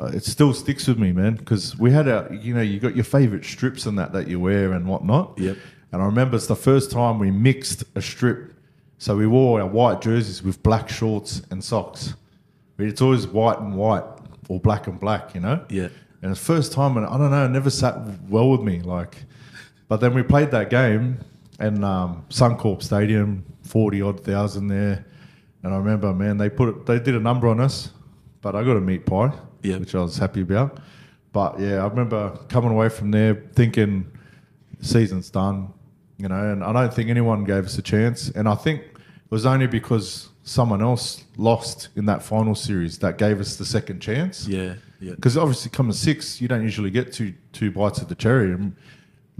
[SPEAKER 1] uh, it still sticks with me, man, because we had a, you know, you got your favourite strips and that that you wear and whatnot.
[SPEAKER 2] Yep.
[SPEAKER 1] And I remember it's the first time we mixed a strip. So we wore our white jerseys with black shorts and socks. But It's always white and white or black and black, you know?
[SPEAKER 2] Yeah.
[SPEAKER 1] And the first time, and I don't know, it never sat well with me. Like, but then we played that game, and um, Suncorp Stadium, forty odd thousand there, and I remember, man, they put it, they did a number on us, but I got a meat pie,
[SPEAKER 2] Yeah.
[SPEAKER 1] which I was happy about. But yeah, I remember coming away from there thinking, season's done, you know, and I don't think anyone gave us a chance, and I think it was only because someone else lost in that final series that gave us the second chance.
[SPEAKER 2] Yeah. Yeah.
[SPEAKER 1] Because obviously, coming six, you don't usually get two two bites of the cherry. And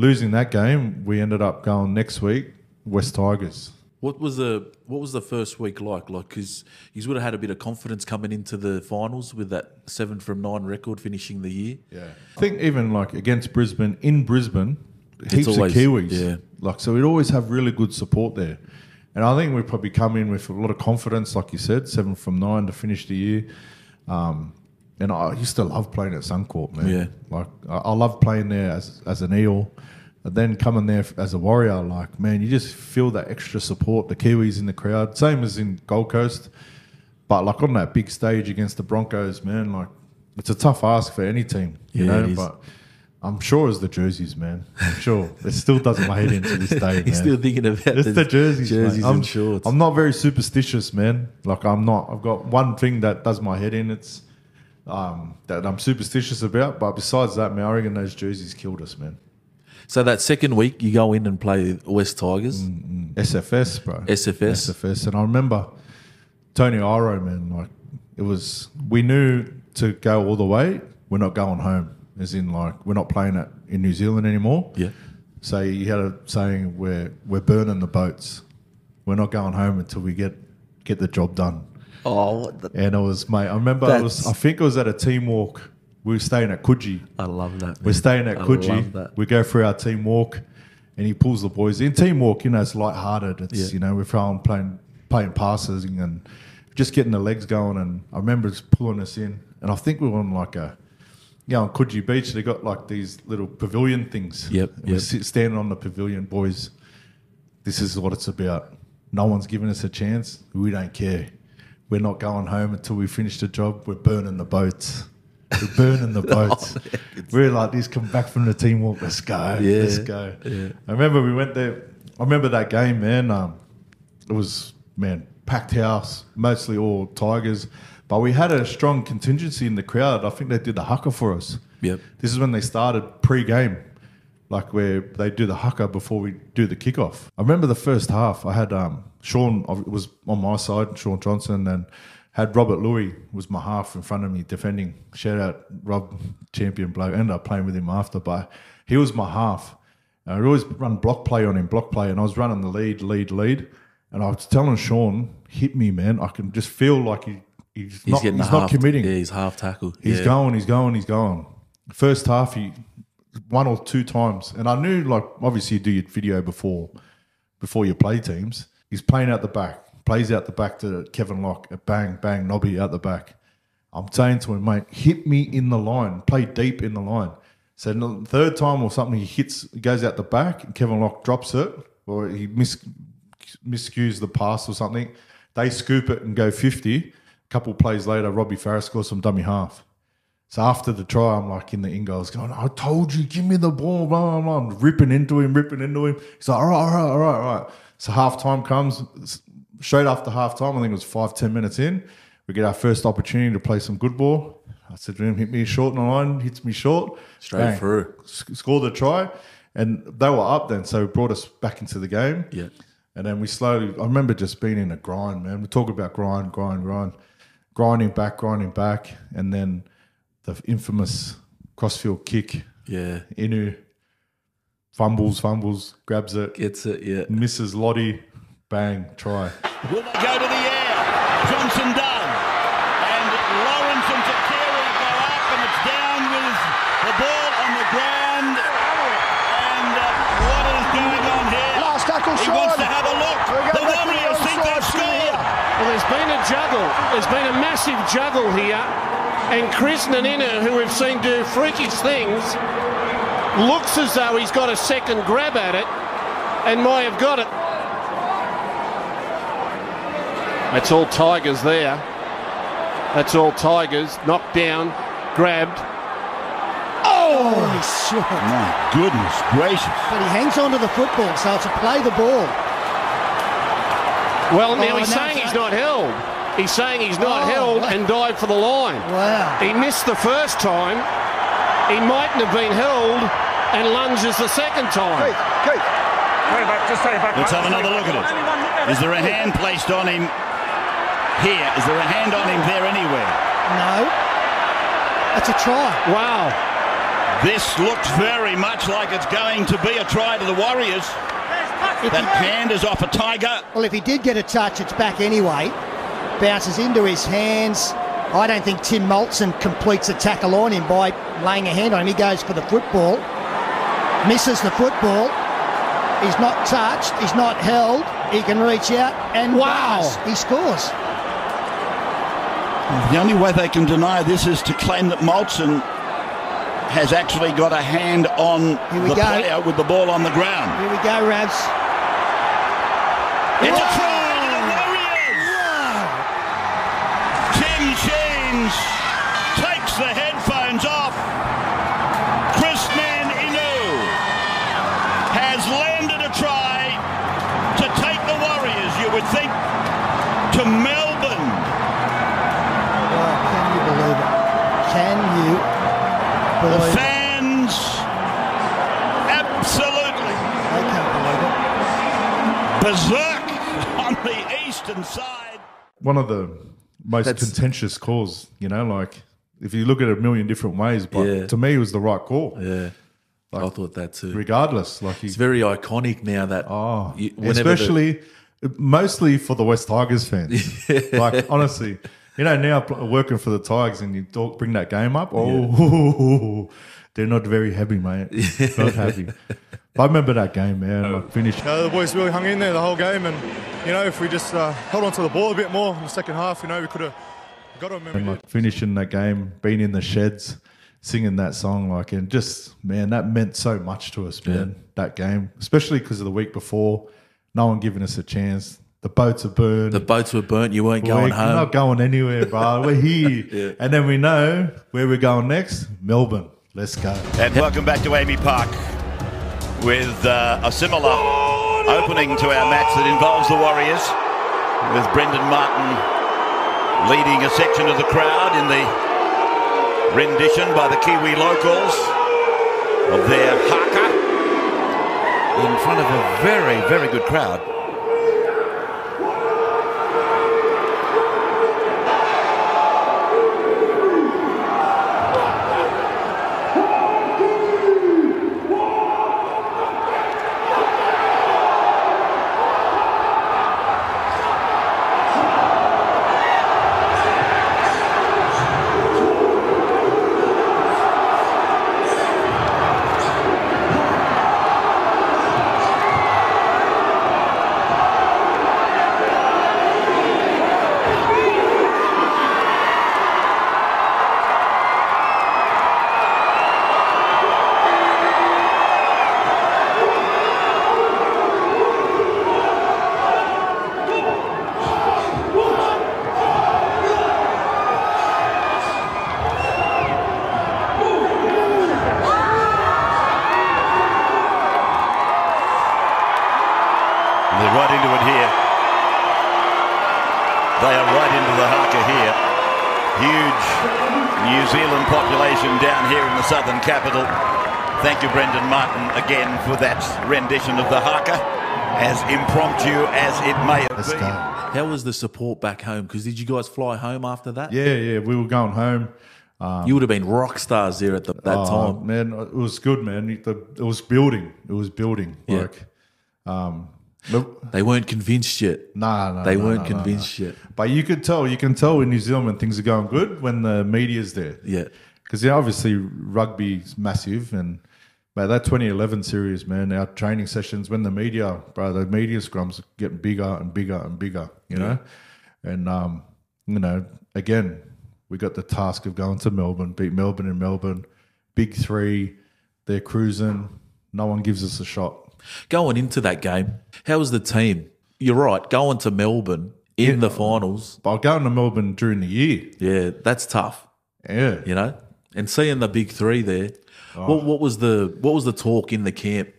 [SPEAKER 1] losing that game, we ended up going next week West Tigers.
[SPEAKER 2] What was the what was the first week like? Like, because you would have had a bit of confidence coming into the finals with that seven from nine record finishing the year.
[SPEAKER 1] Yeah, I think even like against Brisbane in Brisbane, heaps
[SPEAKER 2] always-
[SPEAKER 1] of Kiwis.
[SPEAKER 2] yeah.
[SPEAKER 1] like so we'd always have really good support there. And I think we probably come in with a lot of confidence, like you said, seven from nine to finish the year. Um, and I used to love playing at Suncorp, man.
[SPEAKER 2] Yeah.
[SPEAKER 1] like I, I love playing there as as an eel. And then coming there as a warrior, like man, you just feel that extra support, the Kiwis in the crowd, same as in Gold Coast. But like on that big stage against the Broncos, man, like it's a tough ask for any team, you
[SPEAKER 2] Yeah,
[SPEAKER 1] know. But I'm sure it's the jerseys, man. I'm sure it still doesn't my head into this day.
[SPEAKER 2] He's still thinking about
[SPEAKER 1] It's the jerseys,
[SPEAKER 2] jerseys.
[SPEAKER 1] I'm,
[SPEAKER 2] and shorts.
[SPEAKER 1] I'm not very superstitious, man. Like I'm not. I've got one thing that does my head in. It's um, that I'm superstitious about. But besides that, man, I reckon those jerseys killed us, man.
[SPEAKER 2] So that second week, you go in and play West Tigers.
[SPEAKER 1] SFS, bro.
[SPEAKER 2] SFS.
[SPEAKER 1] SFS. And I remember Tony Iro, man, like it was, we knew to go all the way, we're not going home. As in, like, we're not playing it in New Zealand anymore.
[SPEAKER 2] Yeah.
[SPEAKER 1] So you had a saying where we're burning the boats. We're not going home until we get get the job done.
[SPEAKER 3] Oh, the,
[SPEAKER 1] And it was, mate, I remember it was, I think it was at a team walk. We were staying at Coogee.
[SPEAKER 3] I love that.
[SPEAKER 1] We're staying at
[SPEAKER 3] I
[SPEAKER 1] Coogee.
[SPEAKER 3] love that.
[SPEAKER 1] We go through our team walk, and he pulls the boys in. Team walk, you know, it's light-hearted. It's
[SPEAKER 2] Yeah.
[SPEAKER 1] you know we're throwing playing playing passes and just getting the legs going. And I remember just pulling us in, and I think we were on like a. Yeah, on Coogee Beach, they got like these little pavilion things.
[SPEAKER 2] Yep,
[SPEAKER 1] And We're sit, standing on the pavilion, boys. This is what it's about. No one's giving us a chance. We don't care. We're not going home until we finish the job. We're burning the boats. We're burning the boats. We're like this. Come back from the team walk. Let's go.
[SPEAKER 2] Yeah,
[SPEAKER 1] Let's go.
[SPEAKER 2] yeah.
[SPEAKER 1] I remember we went there. I remember that game, man. Um, it was man packed house, mostly all Tigers, but we had a strong contingency in the crowd. I think they did the haka for us.
[SPEAKER 2] Yep.
[SPEAKER 1] This is when they started pre-game, like where they do the haka before we do the kickoff. I remember the first half. I had um, Shaun was on my side, Shaun Johnson, and had Robert Lui was my half in front of me defending. Shout out Rob, champion bloke. Ended up playing with him after, but he was my half. And I'd always run block play on him, block play, and I was running the lead, lead, lead. And I was telling Shaun, hit me, man. I can just feel like he, he's,
[SPEAKER 2] He's
[SPEAKER 1] not, he's not
[SPEAKER 2] half,
[SPEAKER 1] committing.
[SPEAKER 2] Yeah, he's half tackle.
[SPEAKER 1] He's
[SPEAKER 2] yeah.
[SPEAKER 1] going, he's going, he's going. First half, he one or two times, and I knew like obviously you do your video before before you play teams. He's playing out the back, plays out the back to Kevin Locke, bang, bang, Nobby out the back. I'm saying to him, mate, hit me in the line, play deep in the line. So the third time or something, he hits, he goes out the back, and Kevin Locke drops it, or he mis- miscues the pass or something. They scoop it and go 50. A couple plays later, Robbie Farah scores some dummy half. So after the try, I'm like in the in goals going, I told you, give me the ball, blah, blah, blah. I'm ripping into him, ripping into him. He's like, all right, all right, all right, all right. So half time comes, straight after half time, I think it was five, ten minutes in, we get our first opportunity to play some good ball. I said to him, hit me short the line, hits me short.
[SPEAKER 2] Straight through.
[SPEAKER 1] S- Scored the try. And they were up then, so it brought us back into the game.
[SPEAKER 2] Yeah.
[SPEAKER 1] And then we slowly, I remember just being in a grind, man. We talk about grind, grind, grind, grinding back, grinding back. And then the infamous crossfield kick.
[SPEAKER 2] Yeah.
[SPEAKER 1] Inu fumbles, fumbles, grabs it,
[SPEAKER 2] Gets it. Yeah.
[SPEAKER 1] misses Lote, bang, try.
[SPEAKER 4] Will they go to the air? Johnson done. And Lawrence and Tuqiri go up, and it's down with the ball on the ground. And uh, what is going on here?
[SPEAKER 5] Last tackle,
[SPEAKER 4] He wants to have a look. The
[SPEAKER 5] going back the
[SPEAKER 4] Warriors think they've scored.
[SPEAKER 6] Well, there's been a juggle. There's been a massive juggle here. And Krisnan Inu, who we've seen do freakish things, looks as though he's got a second grab at it and may have got it. That's all Tigers there. That's all Tigers. Knocked down, grabbed.
[SPEAKER 5] Oh, he's short.
[SPEAKER 4] My goodness gracious.
[SPEAKER 5] But he hangs on to the football, so it's a play the ball.
[SPEAKER 6] Well, now
[SPEAKER 5] Oh,
[SPEAKER 6] he's
[SPEAKER 5] no,
[SPEAKER 6] saying he's
[SPEAKER 5] not-
[SPEAKER 6] not held. He's saying he's not
[SPEAKER 5] Oh,
[SPEAKER 6] held
[SPEAKER 5] what?
[SPEAKER 6] and dived for the line.
[SPEAKER 5] Wow.
[SPEAKER 6] He missed the first time. He mightn't have been held and lunges the second time.
[SPEAKER 4] Let's have another look at it. Is there a hand placed on him here? Is there a hand on him there anywhere?
[SPEAKER 5] No. That's a try.
[SPEAKER 6] Wow.
[SPEAKER 4] This looks very much like it's going to be a try to the Warriors. That hand is off a Tiger.
[SPEAKER 5] well, if he did get a touch, it's back anyway. Bounces into his hands. I don't think Tim Moltzen completes a tackle on him by laying a hand on him. He goes for the football, misses the football. He's not touched. He's not held. He can reach out and
[SPEAKER 6] Wow.
[SPEAKER 5] buzz. he scores.
[SPEAKER 4] The only way they can deny this is to claim that Moltzen has actually got a hand on
[SPEAKER 5] Here we
[SPEAKER 4] the
[SPEAKER 5] go.
[SPEAKER 4] player with the ball on the ground.
[SPEAKER 5] Here we go, Ravs.
[SPEAKER 4] It's a the eastern side.
[SPEAKER 1] One of the most
[SPEAKER 2] That's-
[SPEAKER 1] contentious calls, you know, like if you look at it a million different ways, but
[SPEAKER 2] Yeah.
[SPEAKER 1] to me, it was the right call,
[SPEAKER 2] Yeah, I thought that too.
[SPEAKER 1] regardless. Like, he,
[SPEAKER 2] It's very iconic now that
[SPEAKER 1] oh,
[SPEAKER 2] you- whenever the-
[SPEAKER 1] especially, mostly for the Wests Tigers fans. like, honestly, you know, now working for the Tigers and you talk, bring that game up, oh, they're not very happy, mate. Not happy. But I remember that game, man. Like, finished.
[SPEAKER 3] Uh, the boys really hung in there the whole game, and you know, if we just uh, held on to the ball a bit more in the second half, you know, we could have got them. and we
[SPEAKER 1] and
[SPEAKER 3] did.
[SPEAKER 1] like finishing that game, being in the sheds, singing that song, like, and just man, that meant so much to us, man. That game, especially because of the week before, no one giving us a chance. The boats are burned.
[SPEAKER 2] the boats were burnt, you weren't
[SPEAKER 1] We're
[SPEAKER 2] going home.
[SPEAKER 1] We're not going anywhere, bro. We're here, and then we know where we're going next. Melbourne. Let's go.
[SPEAKER 4] And welcome back to AAMI Park with uh, a similar opening to our match that involves the Warriors, with Brendan Martin leading a section of the crowd in the rendition by the Kiwi locals of their haka in front of a very, very good crowd. For that rendition of the haka, as impromptu as it may have
[SPEAKER 1] Let's
[SPEAKER 4] been.
[SPEAKER 1] go.
[SPEAKER 2] How was the support back home? Because did you guys fly home after that?
[SPEAKER 1] Yeah, yeah. We were going home.
[SPEAKER 2] You would have been rock stars there at the, that
[SPEAKER 1] Oh,
[SPEAKER 2] time.
[SPEAKER 1] man, it was good, man. It, the- it was building. It was building.
[SPEAKER 2] Yeah.
[SPEAKER 1] Like, um, look,
[SPEAKER 2] They weren't convinced yet.
[SPEAKER 1] nah, no,
[SPEAKER 2] They
[SPEAKER 1] no,
[SPEAKER 2] weren't
[SPEAKER 1] no, no,
[SPEAKER 2] convinced yet.
[SPEAKER 1] But you could tell, you can tell in New Zealand when things are going good when the media's there.
[SPEAKER 2] Yeah.
[SPEAKER 1] Because yeah, obviously rugby's massive, and but that 2011 series, man, our training sessions when the media, bro, the media scrums are getting bigger and bigger and bigger, you know, and um, you know, again, we got the task of going to Melbourne, beat Melbourne in Melbourne, big three, they're cruising, no one gives us a shot.
[SPEAKER 2] Going into that game, how was the team? You're right. Going to Melbourne in the finals,
[SPEAKER 1] But going to Melbourne during the year,
[SPEAKER 2] yeah, that's tough.
[SPEAKER 1] yeah,
[SPEAKER 2] You know, and seeing the big three there.
[SPEAKER 1] Oh.
[SPEAKER 2] What, what was the what was the talk in the camp?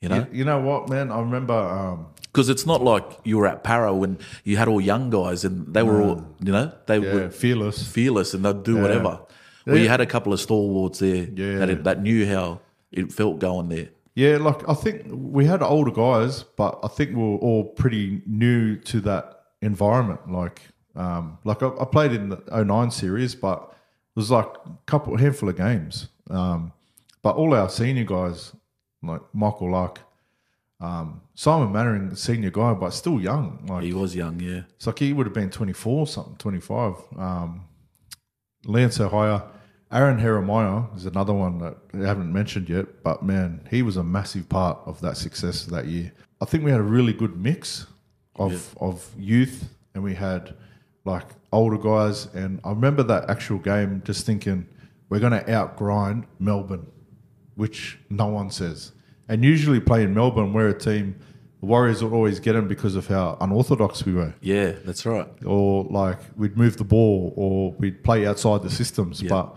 [SPEAKER 2] You know,
[SPEAKER 1] You, you know what, man? I remember. Um,
[SPEAKER 2] because it's not like you were at Parra when you had all young guys and they were all you know they
[SPEAKER 1] yeah,
[SPEAKER 2] were
[SPEAKER 1] fearless.
[SPEAKER 2] fearless and they'd do whatever. Well, you had a couple of stalwarts there
[SPEAKER 1] Yeah.
[SPEAKER 2] that that knew how it felt going there.
[SPEAKER 1] Yeah, like I think we had older guys, but I think we were all pretty new to that environment. Like, um, like I, I played in the 09 series, but it was like a couple, handful of games. Um, but all our senior guys, like Michael Luck, um, Simon Mannering, senior guy, but still young. Like,
[SPEAKER 2] He was young, yeah.
[SPEAKER 1] it's like he would have been 24 something, 25. Um, Lance Hohaia, Aaron Heremaia is another one that I haven't mentioned yet, but man, he was a massive part of that success that year. I think we had a really good mix of, of youth and we had like older guys. And I remember that actual game just thinking, we're going to outgrind Melbourne, which no one says. And usually play in Melbourne, we're a team, the Warriors would always get them because of how unorthodox we were
[SPEAKER 2] Yeah, that's right.
[SPEAKER 1] or like we'd move the ball or we'd play outside the systems. But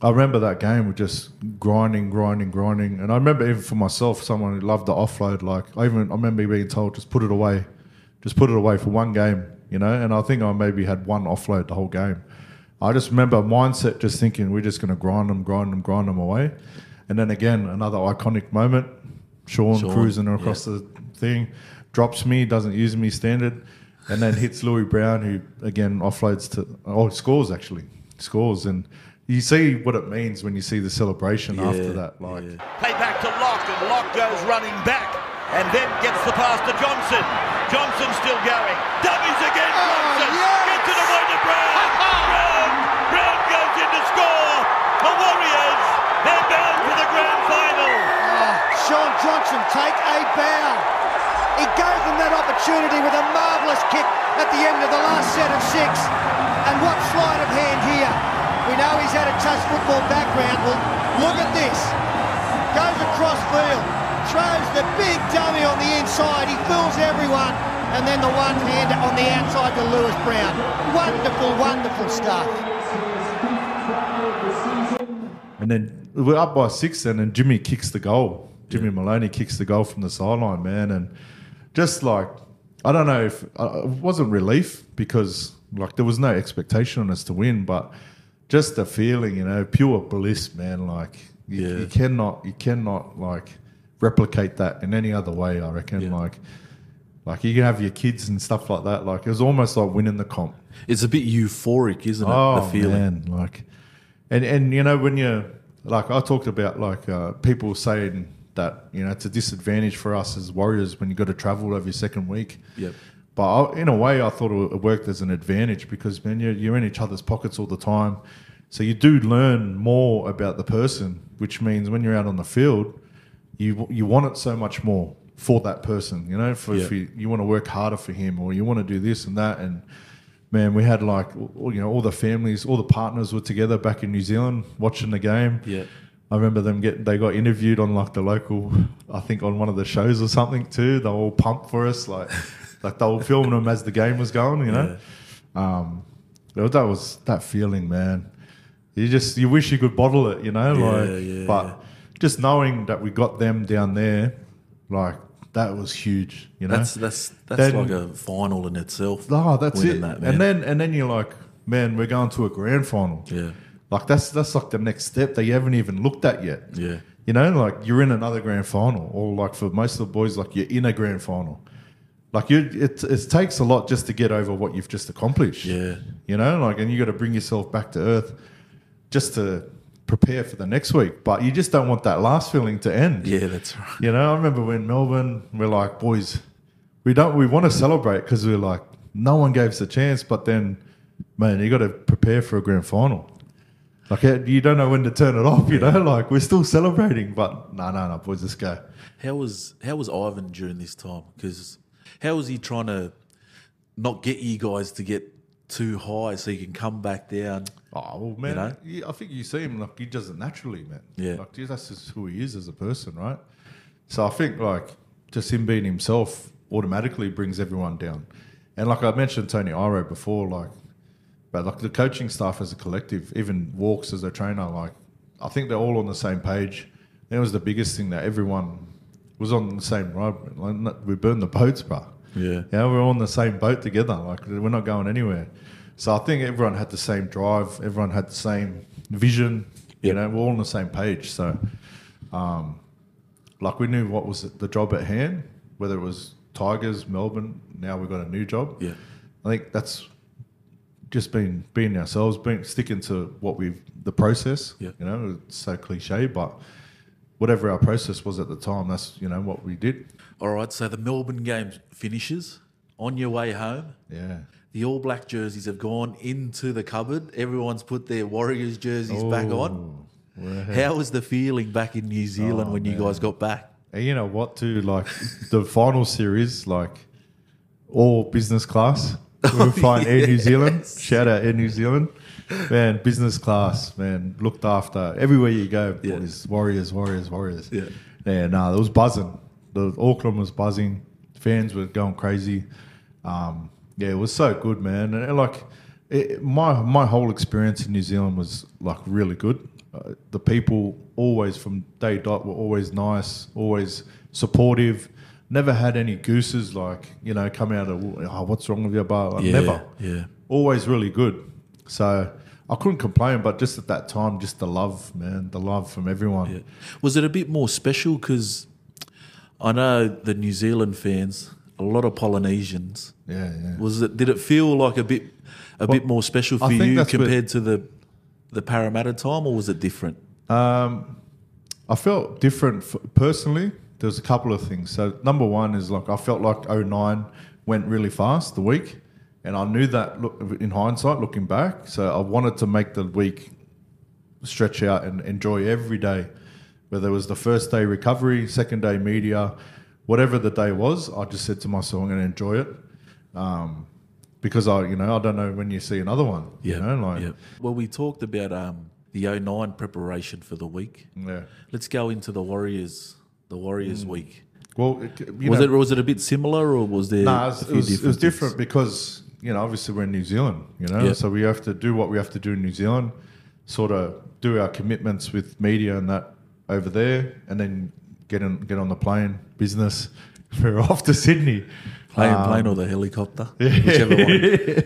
[SPEAKER 1] I remember that game, we're just grinding, grinding, grinding. And I remember even for myself, someone who loved the offload, like I even I remember being told, just put it away, just put it away for one game, you know. And I think I maybe had one offload the whole game. I just remember mindset just thinking we're just going to grind them, grind them, grind them away. And then again, another iconic moment. Shaun,
[SPEAKER 2] Shaun,
[SPEAKER 1] cruising across the thing, drops me, doesn't use me standard, and then hits Lewis Brown, who again offloads to oh scores actually scores, and you see what it means when you see the celebration after that. Like
[SPEAKER 2] yeah.
[SPEAKER 4] Play back to Locke, and Locke goes running back, and then gets the pass to Johnson. Johnson still going. Dummies again, oh, Johnson.
[SPEAKER 5] yes!
[SPEAKER 4] Gets it away to Brown. Brown. Brown goes in to score. The Warriors,
[SPEAKER 5] Shaun Johnson take a bow. He gave them that opportunity with a marvellous kick at the end of the last set of six. And what sleight of hand here. We know he's had a touch football background. Well, look at this. Goes across field, throws the big dummy on the inside. He fools everyone. And then the one hand on the outside to Lewis Brown. Wonderful, wonderful stuff.
[SPEAKER 1] And then we're up by six, and then, Jimmy kicks the goal. Jimmy Maloney kicks the goal from the sideline, man, and just like I don't know if uh, it wasn't relief because like there was no expectation on us to win, but just the feeling, you know, pure bliss, man. Like you,
[SPEAKER 2] Yeah.
[SPEAKER 1] you cannot, you cannot like replicate that in any other way. I reckon,
[SPEAKER 2] Yeah.
[SPEAKER 1] like. Like you can have your kids and stuff like that. Like it was almost like winning the comp.
[SPEAKER 2] It's a bit euphoric, isn't it?
[SPEAKER 1] Oh
[SPEAKER 2] the feeling.
[SPEAKER 1] man, like, and and you know when you like I talked about like uh, people saying that you know it's a disadvantage for us as warriors when you got to travel every second week.
[SPEAKER 2] Yep.
[SPEAKER 1] But I, in a way, I thought it worked as an advantage because man, you're, you're in each other's pockets all the time, so you do learn more about the person, which means when you're out on the field, you you want it so much more for that person. You know, for
[SPEAKER 2] Yeah.
[SPEAKER 1] you, you want to work harder for him or you want to do this and that and man, we had like all- you know all the families, all the partners were together back in New Zealand watching the game.
[SPEAKER 2] Yeah.
[SPEAKER 1] I remember them getting they got interviewed on like the local, I think on one of the shows or something too. They were all pumped for us, like like they were filming them as the game was going. You know, um, that that was that feeling, man. You just you wish you could bottle it, you know,
[SPEAKER 2] Yeah,
[SPEAKER 1] like
[SPEAKER 2] yeah,
[SPEAKER 1] but
[SPEAKER 2] yeah.
[SPEAKER 1] just knowing that we got them down there, like that was huge. You know,
[SPEAKER 2] That's that's that's
[SPEAKER 1] Then-
[SPEAKER 2] like a final in itself.
[SPEAKER 1] Oh, that's it.
[SPEAKER 2] That,
[SPEAKER 1] and then and then you're like, man, we're going to a grand final.
[SPEAKER 2] Yeah.
[SPEAKER 1] Like that's that's like the next step that you haven't even looked at yet.
[SPEAKER 2] Yeah.
[SPEAKER 1] You know, like you're in another grand final, or like for most of the boys, like you're in a grand final. Like you, it it takes a lot just to get over what you've just accomplished.
[SPEAKER 2] Yeah.
[SPEAKER 1] You know, like and you got to bring yourself back to earth just to prepare for the next week. But you just don't want that last feeling to end.
[SPEAKER 2] yeah, that's right.
[SPEAKER 1] You know, I remember when Melbourne, we're like, boys, we don't, we want to celebrate because we're like, no one gave us a chance. But then, man, you got to prepare for a grand final. Like uh, you don't know when to turn it off. You know, like we're still celebrating, but no, no, no, boys, let's go.
[SPEAKER 2] How was how was Ivan during this time? Because how was he trying to not get you guys to get too high so you can come back down?
[SPEAKER 1] Oh well, man,
[SPEAKER 2] know?
[SPEAKER 1] you- I think you see him like he does it naturally, man.
[SPEAKER 2] Yeah.
[SPEAKER 1] like dude, that's just who he is as a person, right? So I think like just him being himself automatically brings everyone down. And like I mentioned Tony Iro before, like, but like the coaching staff as a collective, even Walks as a trainer, like I think they're all on the same page. That was the biggest thing that everyone was on the same ride. Like, we burned the boats, bro.
[SPEAKER 2] Yeah.
[SPEAKER 1] Yeah, we're all on the same boat together. Like we're not going anywhere. So I think everyone had the same drive. Everyone had the same vision. You know, we're all on the same page. So, um, like we knew what was the job at hand. Whether it was Tigers, Melbourne. Now we've got a new job.
[SPEAKER 2] Yeah.
[SPEAKER 1] I think that's just been being ourselves, being sticking to what we've the process.
[SPEAKER 2] Yeah.
[SPEAKER 1] You know, it's so cliche, but whatever our process was at the time, that's you know what we did.
[SPEAKER 2] All right, so the Melbourne game finishes on your way home.
[SPEAKER 1] Yeah.
[SPEAKER 2] The All Black jerseys have gone into the cupboard. Everyone's put their Warriors jerseys back on.
[SPEAKER 1] Oh,
[SPEAKER 2] How was the feeling back in New Zealand
[SPEAKER 1] Oh,
[SPEAKER 2] when you guys got back?
[SPEAKER 1] And you know what, too? Like the final series, like all business class. We were flying Air New Zealand. Shout out Air New Zealand. Man, business class, man, looked after everywhere you go.
[SPEAKER 2] Yeah.
[SPEAKER 1] Boys, warriors, warriors, warriors.
[SPEAKER 2] Yeah.
[SPEAKER 1] Yeah, no, it was buzzing. The Auckland was buzzing. Fans were going crazy. Um, yeah, it was so good, man. And, and, like it, my my whole experience in New Zealand was like really good. Uh, the people always from day dot were always nice, always supportive. Never had any gooses like you know come out of oh, what's wrong with you, but
[SPEAKER 2] Yeah,
[SPEAKER 1] never.
[SPEAKER 2] yeah.
[SPEAKER 1] Always really good. So I couldn't complain, but just at that time, just the love, man, the love from everyone.
[SPEAKER 2] Yeah. Was it a bit more special? Because I know the New Zealand fans, a lot of Polynesians.
[SPEAKER 1] Yeah, yeah.
[SPEAKER 2] Was it? Did it feel like a bit, a bit more special for you compared to the, the Parramatta time, or was it different?
[SPEAKER 1] Um, I felt different f- personally. There was a couple of things. So number one is like I felt like 09 went really fast the week, and I knew that look, in hindsight, looking back. So I wanted to make the week stretch out and enjoy every day, whether it was the first day recovery, second day media, whatever the day was. I just said to myself, I'm going to enjoy it. Um, because I, you know, I don't know when you see another one. You know, like,
[SPEAKER 2] yeah. Well, we talked about um, the 09 preparation for the week.
[SPEAKER 1] yeah.
[SPEAKER 2] Let's go into the Warriors. The Warriors week.
[SPEAKER 1] Well, it,
[SPEAKER 2] Was
[SPEAKER 1] know,
[SPEAKER 2] it was it a bit similar, or was there?
[SPEAKER 1] No,
[SPEAKER 2] a
[SPEAKER 1] it it was, different because you know obviously we're in New Zealand, you know,
[SPEAKER 2] Yeah.
[SPEAKER 1] so we have to do what we have to do in New Zealand, sort of do our commitments with media and that over there, and then get in, get on the plane, business. We're off to Sydney.
[SPEAKER 2] Plane,
[SPEAKER 1] Um,
[SPEAKER 2] plane or the helicopter, whichever one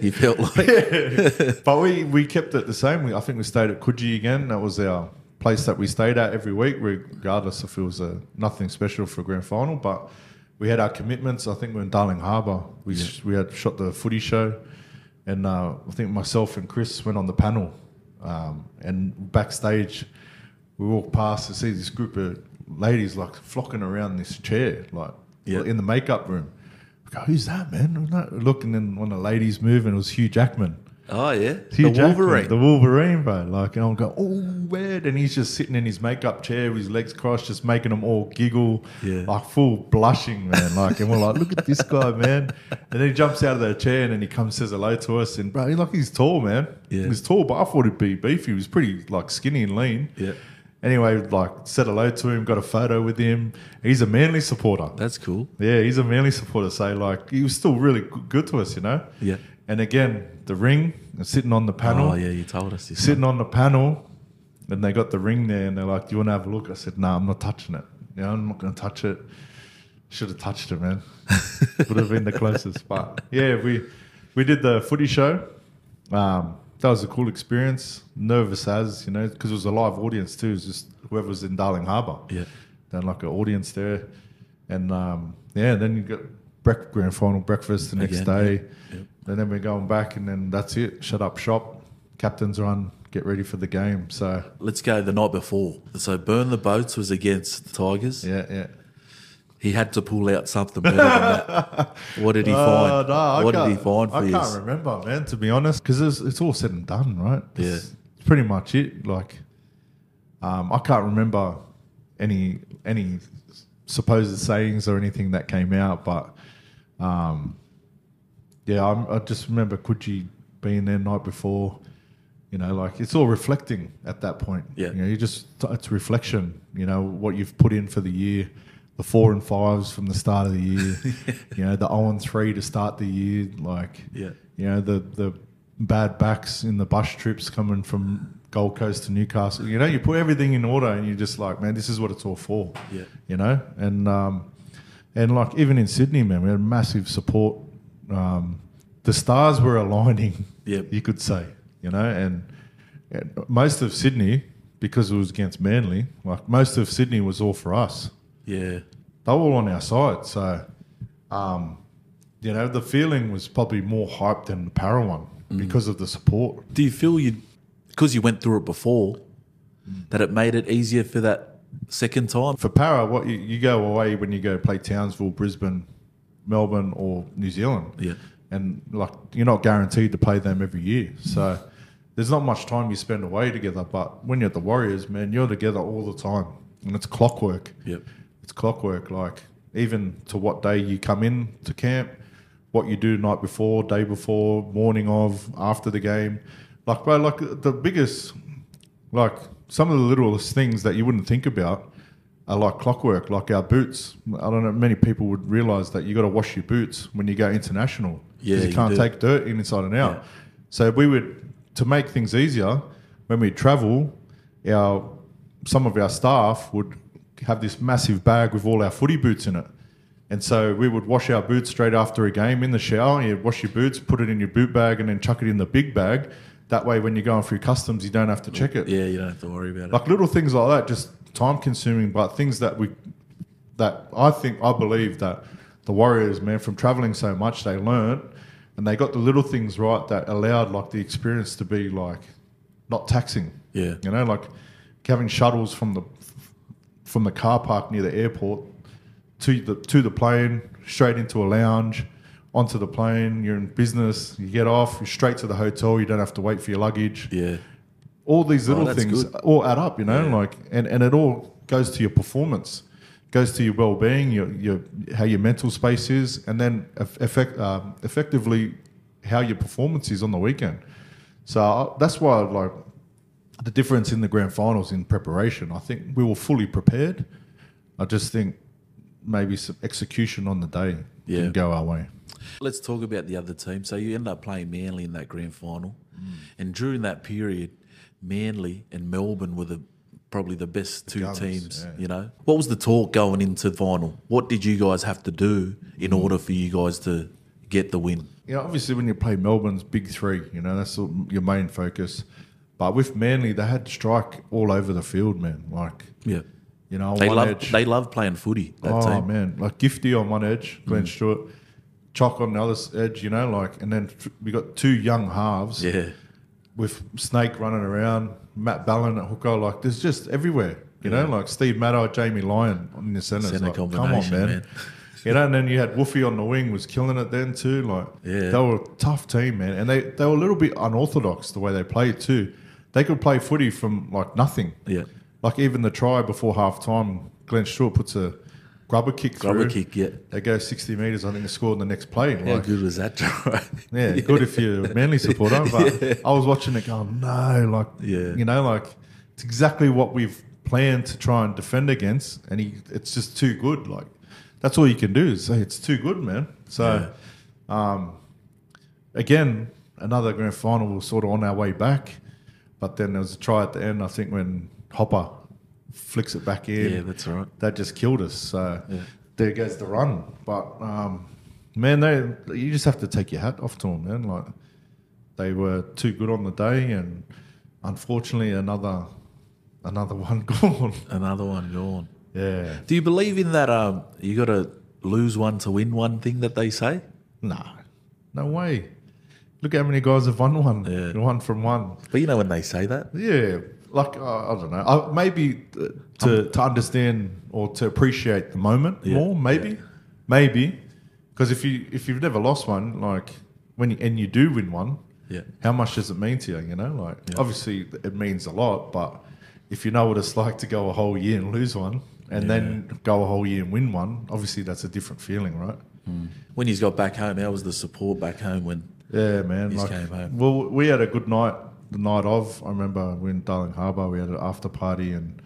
[SPEAKER 2] you felt like.
[SPEAKER 1] but we, we kept it the same. We, I think we stayed at Coogee again. That was our place that we stayed at every week, regardless if it was a, nothing special for a grand final. But we had our commitments. I think we are in Darling Harbour. We sh- we had shot the footy show, and uh, I think myself and Chris went on the panel. Um, and backstage, we walked past to see this group of ladies like flocking around this chair, like
[SPEAKER 2] Yeah.
[SPEAKER 1] in the makeup room. We go, who's that, man? That? Looking, and one of the ladies moving. It was Hugh Jackman.
[SPEAKER 2] Oh yeah,
[SPEAKER 1] Hugh
[SPEAKER 2] the
[SPEAKER 1] Jackman,
[SPEAKER 2] Wolverine.
[SPEAKER 1] the Wolverine, bro. Like, and I'm going, oh, weird. And he's just sitting in his makeup chair with his legs crossed, just making them all giggle,
[SPEAKER 2] Yeah.
[SPEAKER 1] like full blushing, man. Like, and we're like, look at this guy, man. And then he jumps out of the chair and then he comes says hello to us. And bro, he like he's tall, man.
[SPEAKER 2] Yeah.
[SPEAKER 1] He's tall, but I thought he'd be beefy. He was pretty like skinny and lean.
[SPEAKER 2] Yeah.
[SPEAKER 1] Anyway, like said hello to him, got a photo with him. He's a manly supporter.
[SPEAKER 2] That's cool.
[SPEAKER 1] Yeah, he's a manly supporter. So like, he was still really good to us, you know.
[SPEAKER 2] Yeah.
[SPEAKER 1] And again, the ring, and sitting on the panel
[SPEAKER 2] Oh yeah, you told us this.
[SPEAKER 1] sitting on the panel, and they got the ring there, and they're like, "Do you want to have a look?" I said, "No, I'm not touching it. You know, I'm not going to touch it. Should have touched it, man. Would have been the closest." But yeah, we we did the footy show. Um, that was a cool experience. Nervous as you know, because it was a live audience too. It was just whoever was in Darling Harbour.
[SPEAKER 2] Yeah.
[SPEAKER 1] Then like an audience there, and um, yeah, then you got brec- grand final breakfast the next
[SPEAKER 2] Again,
[SPEAKER 1] day,
[SPEAKER 2] yeah, yeah.
[SPEAKER 1] and then we're going back, and then that's it. Shut up shop, captain's run, get ready for the game. So
[SPEAKER 2] Let's go the night before. So burn the boats was against the Tigers.
[SPEAKER 1] yeah, yeah.
[SPEAKER 2] He had to pull out something better than that. What did he find?
[SPEAKER 1] Uh, no,
[SPEAKER 2] what did he find for you?
[SPEAKER 1] I can't remember, man. To be honest, because it's, it's all said and done, right? It's,
[SPEAKER 2] Yeah.
[SPEAKER 1] it's pretty much it. Like, um, I can't remember any any supposed sayings or anything that came out, but um, yeah, I'm, I just remember Coogee being there night before. You know, like it's all reflecting at that point.
[SPEAKER 2] Yeah.
[SPEAKER 1] you know, you just it's reflection. You know what you've put in for the year, the four and fives from the start of the year. you know, the zero and three to start the year. Like,
[SPEAKER 2] Yeah.
[SPEAKER 1] you know, the the bad backs in the bus trips coming from Gold Coast to Newcastle. You know, you put everything in order, and you're just like, man, this is what it's all for.
[SPEAKER 2] Yeah.
[SPEAKER 1] you know, and um, and like even in Sydney, man, we had massive support. Um, the stars were aligning.
[SPEAKER 2] Yep.
[SPEAKER 1] you could say, you know, and, and most of Sydney, because it was against Manly, like most of Sydney was all for us.
[SPEAKER 2] Yeah.
[SPEAKER 1] They were all on our side, so um, you know the feeling was probably more hyped than the Parra one
[SPEAKER 2] Mm.
[SPEAKER 1] because of the support.
[SPEAKER 2] Do you feel you, because you went through it before, that it made it easier for that second time?
[SPEAKER 1] For Parra, what you, you go away when you go play Townsville, Brisbane, Melbourne, or New Zealand.
[SPEAKER 2] Yeah.
[SPEAKER 1] and like you're not guaranteed to play them every year. So there's not much time you spend away together. But when you're at the Warriors, man, you're together all the time, and it's clockwork.
[SPEAKER 2] Yep.
[SPEAKER 1] It's clockwork. Like even to what day you come in to camp, what you do night before, day before, morning of, after the game. Like, bro, like the biggest, like some of the littlest things that you wouldn't think about are like clockwork, like our boots. I don't know, many people would realize that you got to wash your boots when you go international.
[SPEAKER 2] Yeah,
[SPEAKER 1] you
[SPEAKER 2] you
[SPEAKER 1] can't
[SPEAKER 2] do.
[SPEAKER 1] take dirt inside and out.
[SPEAKER 2] Yeah.
[SPEAKER 1] So we would, to make things easier, when we travel, our some of our staff would have this massive bag with all our footy boots in it. And so we would wash our boots straight after a game in the shower. You'd wash your boots, put it in your boot bag, and then chuck it in the big bag. That way, when you're going through customs, you don't have to check it.
[SPEAKER 2] Yeah, you don't have to worry about it.
[SPEAKER 1] Like little things like that, just time consuming, but things that we that I think I believe that the Warriors, man, from traveling so much, they learnt and they got the little things right that allowed like the experience to be like not taxing.
[SPEAKER 2] Yeah.
[SPEAKER 1] You know, like having shuttles from the from the car park near the airport to the to the plane, straight into a lounge, onto the plane. You're in business. You get off. You're straight to the hotel. You don't have to wait for your luggage.
[SPEAKER 2] yeah,
[SPEAKER 1] All these little
[SPEAKER 2] that's
[SPEAKER 1] things
[SPEAKER 2] good.
[SPEAKER 1] all add up. You know,
[SPEAKER 2] Yeah.
[SPEAKER 1] like and and it all goes to your performance, goes to your well being, your your how your mental space is, and then eff- effect um, effectively how your performance is on the weekend. So I, that's why like the difference in the grand finals in preparation. I think we were fully prepared. I just think maybe some execution on the day
[SPEAKER 2] Yeah.
[SPEAKER 1] didn't go our way.
[SPEAKER 2] Let's talk about the other team. So you end up playing Manly in that grand final,
[SPEAKER 1] Mm.
[SPEAKER 2] and during that period, Manly and Melbourne were the probably the best two
[SPEAKER 1] Guns,
[SPEAKER 2] teams.
[SPEAKER 1] yeah.
[SPEAKER 2] You know, what was the talk going into the final? What did you guys have to do in
[SPEAKER 1] Mm.
[SPEAKER 2] order for you guys to get the win?
[SPEAKER 1] You know, obviously when you play Melbourne's big three, you know that's your main focus. But with Manly, they had to strike all over the field, man. Like
[SPEAKER 2] Yeah,
[SPEAKER 1] you know,
[SPEAKER 2] they
[SPEAKER 1] one
[SPEAKER 2] love
[SPEAKER 1] edge.
[SPEAKER 2] they love playing footy. That
[SPEAKER 1] oh
[SPEAKER 2] team.
[SPEAKER 1] man, like Gifty on one edge, mm. Glenn Stewart, Chock on the other edge. You know, like and then we got two young halves.
[SPEAKER 2] Yeah,
[SPEAKER 1] with Snake running around, Matt Ballin at hooker, like there's just everywhere. You know, like Steve Matai, Jamie Lyon in the centre. Like, come on, man.
[SPEAKER 2] man.
[SPEAKER 1] you know, and then you had Woofy on the wing was killing it then too. Like
[SPEAKER 2] Yeah.
[SPEAKER 1] they were a tough team, man. And they, they were a little bit unorthodox the way they played too. They could play footy from like nothing.
[SPEAKER 2] Yeah.
[SPEAKER 1] Like even the try before half time, Glenn Stewart puts a grubber kick
[SPEAKER 2] Grubber
[SPEAKER 1] through.
[SPEAKER 2] kick, yeah.
[SPEAKER 1] They go 60 metres, I think, and score in the next play.
[SPEAKER 2] How
[SPEAKER 1] Like,
[SPEAKER 2] good was that try?
[SPEAKER 1] yeah, good if you're a Manly supporter. But I was watching it going, no, like,
[SPEAKER 2] Yeah.
[SPEAKER 1] you know, like it's exactly what we've planned to try and defend against, and he, it's just too good. Like that's all you can do is say it's too good, man. So, um, again, another grand final was sort of on our way back, but then there was a try at the end. I think when Hopper flicks it back in,
[SPEAKER 2] Yeah, that's right.
[SPEAKER 1] that just killed us. So there goes the run. But um, man, they you just have to take your hat off to them, man. Like they were too good on the day, and unfortunately, another another one gone.
[SPEAKER 2] Another one gone.
[SPEAKER 1] yeah,
[SPEAKER 2] Do you believe in that? Um, you got to lose one to win one thing that they say.
[SPEAKER 1] nah, no way. Look at how many guys have won one,
[SPEAKER 2] Yeah.
[SPEAKER 1] one from one.
[SPEAKER 2] But you know when they say that,
[SPEAKER 1] Yeah, like uh, I don't know. Uh, maybe to to understand or to appreciate the moment
[SPEAKER 2] Yeah,
[SPEAKER 1] more. Maybe,
[SPEAKER 2] yeah.
[SPEAKER 1] maybe because if you if you've never lost one, like when you, and you do win one,
[SPEAKER 2] Yeah.
[SPEAKER 1] how much does it mean to you? You know, like obviously it means a lot, but if you know what it's like to go a whole year and lose one, and then go a whole year and win one, obviously that's a different feeling, right?
[SPEAKER 2] when he's got back home, how was the support back home? When
[SPEAKER 1] Yeah, man. Like,
[SPEAKER 2] came home.
[SPEAKER 1] Well, we had a good night the night of. I remember we were in Darling Harbour. We had an after party, and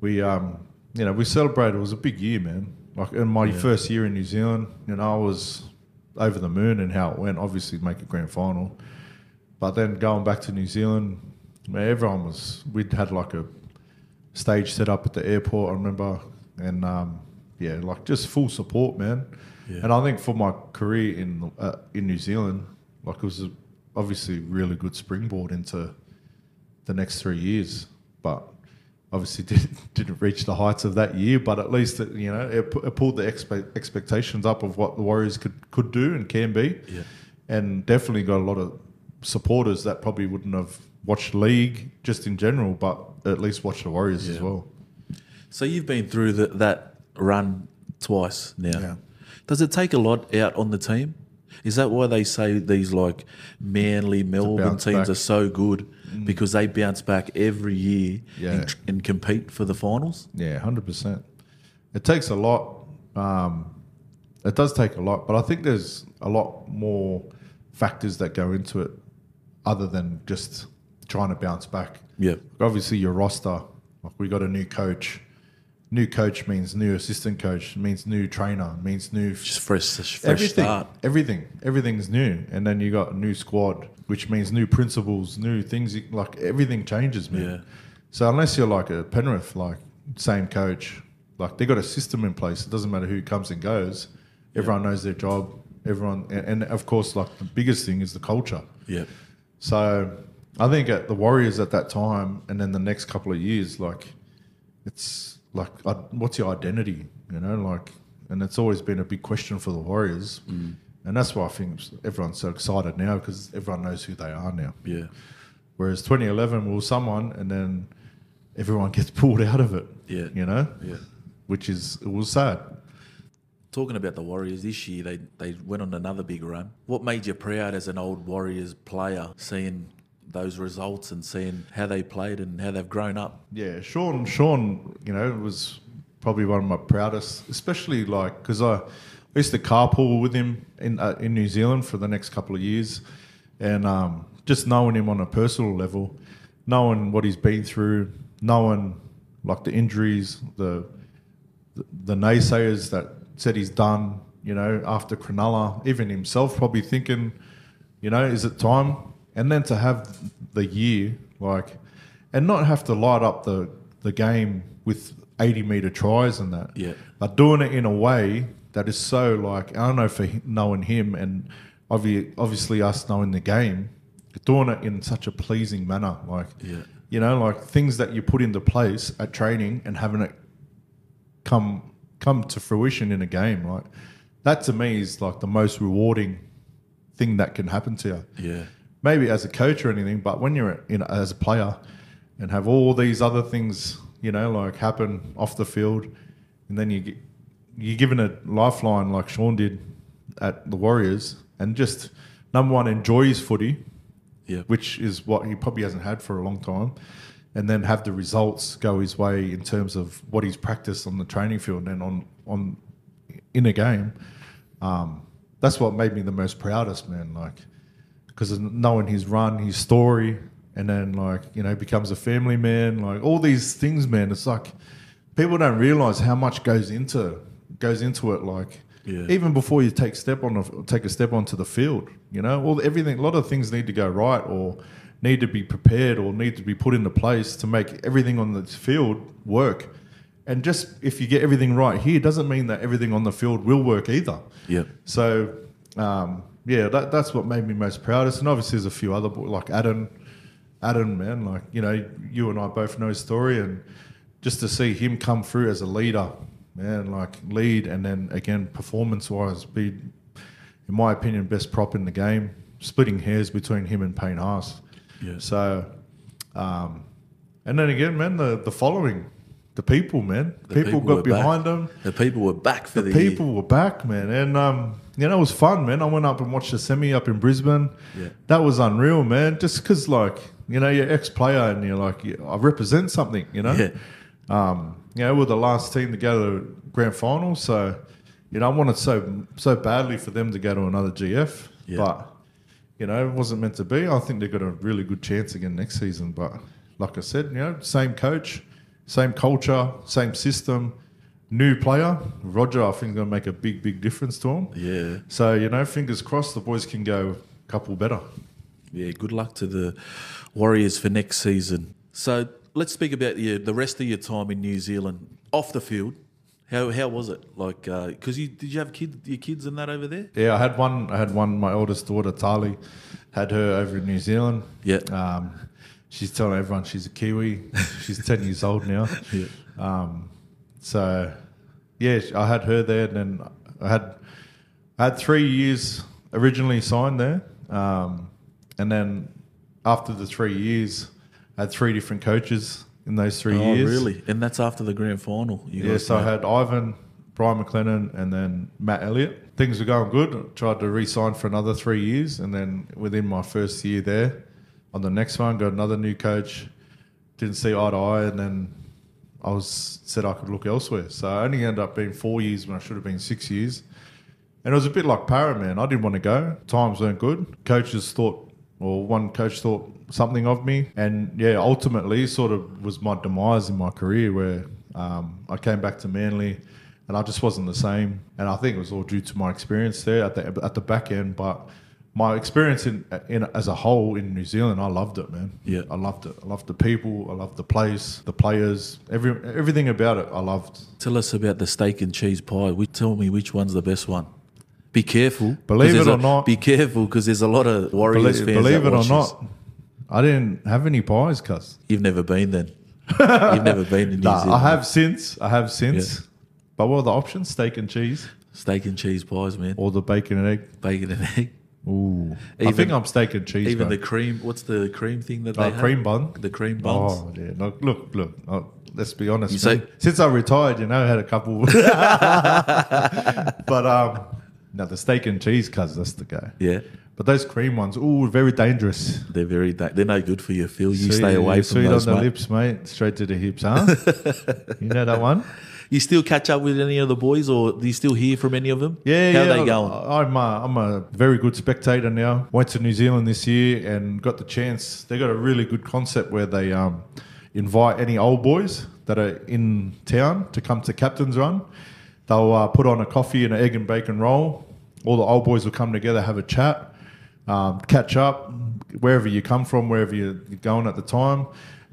[SPEAKER 1] we, um, you know, we celebrated. It was a big year, man. Like in my first year in New Zealand, you know, I was over the moon and how it went. Obviously, make a grand final, but then going back to New Zealand, man, everyone was. We'd had like a stage set up at the airport. I remember, and um, yeah, like just full support, man.
[SPEAKER 2] Yeah.
[SPEAKER 1] And I think for my career in uh, in New Zealand, like it was a, obviously really good springboard into the next three years. But obviously didn't, didn't reach the heights of that year. But at least it, you know it, it pulled the expe- expectations up of what the Warriors could could do and can be.
[SPEAKER 2] Yeah.
[SPEAKER 1] And definitely got a lot of supporters that probably wouldn't have watched league just in general, but at least watched the Warriors as well.
[SPEAKER 2] so you've been through the, that run twice now.
[SPEAKER 1] Yeah.
[SPEAKER 2] Does it take a lot out on the team? Is that why they say these like Manly, Melbourne teams
[SPEAKER 1] back. Mm.
[SPEAKER 2] are so good because they bounce back every year
[SPEAKER 1] Yeah.
[SPEAKER 2] and, and compete for the finals?
[SPEAKER 1] Yeah, hundred percent. It takes a lot. Um, it does take a lot, but I think there's a lot more factors that go into it, other than just trying to bounce back.
[SPEAKER 2] Yeah.
[SPEAKER 1] Obviously, your roster. Like we got a new coach. New coach means new assistant coach. Means new trainer. Means new
[SPEAKER 2] Just fresh, fresh
[SPEAKER 1] everything,
[SPEAKER 2] start.
[SPEAKER 1] everything, everything's new, and then you got a new squad, which means new principles, new things. Like everything changes, man.
[SPEAKER 2] Yeah.
[SPEAKER 1] So unless you're like a Penrith, like same coach, like they got a system in place. It doesn't matter who comes and goes. Everyone knows their job. Everyone, and of course, like the biggest thing is the culture.
[SPEAKER 2] Yeah.
[SPEAKER 1] So I think at the Warriors at that time, and then the next couple of years, like it's like uh, what's your identity? You know, like, and it's always been a big question for the Warriors,
[SPEAKER 2] Mm.
[SPEAKER 1] and that's why I think everyone's so excited now because everyone knows who they are now.
[SPEAKER 2] Yeah.
[SPEAKER 1] Whereas 2011 we was someone, and then everyone gets pulled out of it.
[SPEAKER 2] Yeah.
[SPEAKER 1] you know,
[SPEAKER 2] Yeah.
[SPEAKER 1] which is it was sad.
[SPEAKER 2] Talking about the Warriors this year, they, they went on another big run. What made you proud as an old Warriors player, seeing those results and seeing how they played and how they've grown up?
[SPEAKER 1] Yeah, Shaun. Shaun, you know, was probably one of my proudest, especially like because I, I used to carpool with him in uh, in New Zealand for the next couple of years, and um, just knowing him on a personal level, knowing what he's been through, knowing like the injuries, the the, the naysayers that said he's done, you know, after Cronulla, even himself probably thinking, you know, is it time? And then to have the year, like, and not have to light up the, the game with 80 meter tries and that.
[SPEAKER 2] Yeah.
[SPEAKER 1] But doing it in a way that is so, like, I don't know for knowing him and obvi- obviously us knowing the game, doing it in such a pleasing manner. Like,
[SPEAKER 2] Yeah.
[SPEAKER 1] you know, like things that you put into place at training and having it come come to fruition in a game. Like that to me is like the most rewarding thing that can happen to you.
[SPEAKER 2] Yeah.
[SPEAKER 1] Maybe as a coach or anything, but when you're in as a player and have all these other things, you know, like happen off the field, and then you get you're given a lifeline like Shaun did at the Warriors, and just number one enjoy his footy,
[SPEAKER 2] Yeah.
[SPEAKER 1] which is what he probably hasn't had for a long time, and then have the results go his way in terms of what he's practiced on the training field and on on in a game. Um, that's what made me the most proudest, man. Like because knowing his run, his story, and then like you know becomes a family man, like all these things, man. It's like people don't realize how much goes into goes into it. Like
[SPEAKER 2] Yeah.
[SPEAKER 1] even before you take step on a, take a step onto the field, you know, all everything. A lot of things need to go right or need to be prepared or need to be put into place to make everything on the field work. And just if you get everything right here, doesn't mean that everything on the field will work either.
[SPEAKER 2] Yep.
[SPEAKER 1] So, um, yeah, that, that's what made me most proudest. And obviously, there's a few other boys like Adam. Adam, man, like you know, you and I both know his story, and just to see him come through as a leader, man, like lead, and then again, performance-wise, be, in my opinion, best prop in the game. Splitting hairs between him and Payne Haas.
[SPEAKER 2] Yeah.
[SPEAKER 1] So, um, and then again, man, the the following, the people, man,
[SPEAKER 2] The
[SPEAKER 1] people,
[SPEAKER 2] were
[SPEAKER 1] got
[SPEAKER 2] back.
[SPEAKER 1] behind them
[SPEAKER 2] The people were back for the,
[SPEAKER 1] the
[SPEAKER 2] year.
[SPEAKER 1] people were back, man, and um, you know it was fun, man. I went up and watched the semi up in Brisbane.
[SPEAKER 2] Yeah.
[SPEAKER 1] that was unreal, man. Just because, like, you know, you're ex player and you're like, yeah, I represent something, you know.
[SPEAKER 2] Yeah.
[SPEAKER 1] Um, you know, we're the last team to go to the grand final, so you know, I wanted so so badly for them to go to another GF,
[SPEAKER 2] Yeah.
[SPEAKER 1] but you know, it wasn't meant to be. I think they've got a really good chance again next season. But like I said, you know, same coach, same culture, same system, new player. Roger, I think, is going to make a big, big difference to him.
[SPEAKER 2] Yeah.
[SPEAKER 1] So, you know, fingers crossed the boys can go a couple better.
[SPEAKER 2] Yeah, good luck to the Warriors for next season. So let's speak about your, the rest of your time in New Zealand off the field. How how was it? Like, because you did you have kid your kids and that over there?
[SPEAKER 1] Yeah, I had one. I had one. My oldest daughter, Tali, had her over in New Zealand.
[SPEAKER 2] Yeah.
[SPEAKER 1] Um, she's telling everyone she's a Kiwi. she's ten years old now.
[SPEAKER 2] Yeah.
[SPEAKER 1] Um, so, yeah, I had her there, and then I had I had three years originally signed there, um, and then after the three years, I had three different coaches in those three
[SPEAKER 2] Oh,
[SPEAKER 1] years.
[SPEAKER 2] Oh really? And that's after the grand final. You
[SPEAKER 1] Yeah, so I had Ivan, Brian McClennan, and then Matt Elliott. Things were going good. I tried to re-sign for another three years, and then within my first year there, on the next one, got another new coach. Didn't see eye to eye, and then I was said I could look elsewhere. So I only ended up being four years when I should have been six years. And it was a bit like Parra, man. I didn't want to go. Times weren't good. Coaches thought, or one coach thought something of me. And yeah, ultimately, sort of was my demise in my career where um, I came back to Manly and I just wasn't the same. And I think it was all due to my experience there at the, at the back end. But my experience in, in as a whole in New Zealand, I loved it, man.
[SPEAKER 2] Yeah.
[SPEAKER 1] I loved it. I loved the people. I loved the place, the players, every everything about it. I loved.
[SPEAKER 2] Tell us about the steak and cheese pie. We tell me which one's the best one. Be careful.
[SPEAKER 1] Believe it
[SPEAKER 2] a-
[SPEAKER 1] or not-
[SPEAKER 2] Be careful because there's a lot of Warriors
[SPEAKER 1] Believe,
[SPEAKER 2] fans.
[SPEAKER 1] believe it or not, I didn't have any pies, cuz.
[SPEAKER 2] You've never been then. You've never been in New
[SPEAKER 1] Nah,
[SPEAKER 2] Zealand.
[SPEAKER 1] I have since. I have since.
[SPEAKER 2] Yeah.
[SPEAKER 1] But what are the options? Steak and cheese
[SPEAKER 2] steak and cheese pies, man.
[SPEAKER 1] or the bacon and egg?
[SPEAKER 2] Bacon and egg.
[SPEAKER 1] Ooh. I think I'm steak and cheese.
[SPEAKER 2] Even the cream. What's the cream thing that they
[SPEAKER 1] Oh,
[SPEAKER 2] have?
[SPEAKER 1] cream bun?
[SPEAKER 2] The cream buns.
[SPEAKER 1] Oh, yeah. Look, look, look. Oh, let's be honest.
[SPEAKER 2] You say-
[SPEAKER 1] Since I retired, you know, I had a couple. but um, no, the steak and cheese, cuz that's the guy.
[SPEAKER 2] Yeah.
[SPEAKER 1] But those cream ones, ooh, very dangerous.
[SPEAKER 2] They're very. Da- they're no good for you, Phil. You
[SPEAKER 1] Sweet-
[SPEAKER 2] stay away from
[SPEAKER 1] sweet
[SPEAKER 2] those.
[SPEAKER 1] on the
[SPEAKER 2] mate.
[SPEAKER 1] lips, mate. Straight to the hips, huh? you know that one?
[SPEAKER 2] You still catch up with any of the boys, or do you still hear from any of them?
[SPEAKER 1] Yeah,
[SPEAKER 2] How
[SPEAKER 1] yeah.
[SPEAKER 2] they going?
[SPEAKER 1] I'm a, I'm a very good spectator now. Went to New Zealand this year and got the chance. They got a really good concept where they um, invite any old boys that are in town to come to Captain's Run. They'll uh, put on a coffee and an egg and bacon roll. All the old boys will come together, have a chat, um, catch up, wherever you come from, wherever you're going at the time.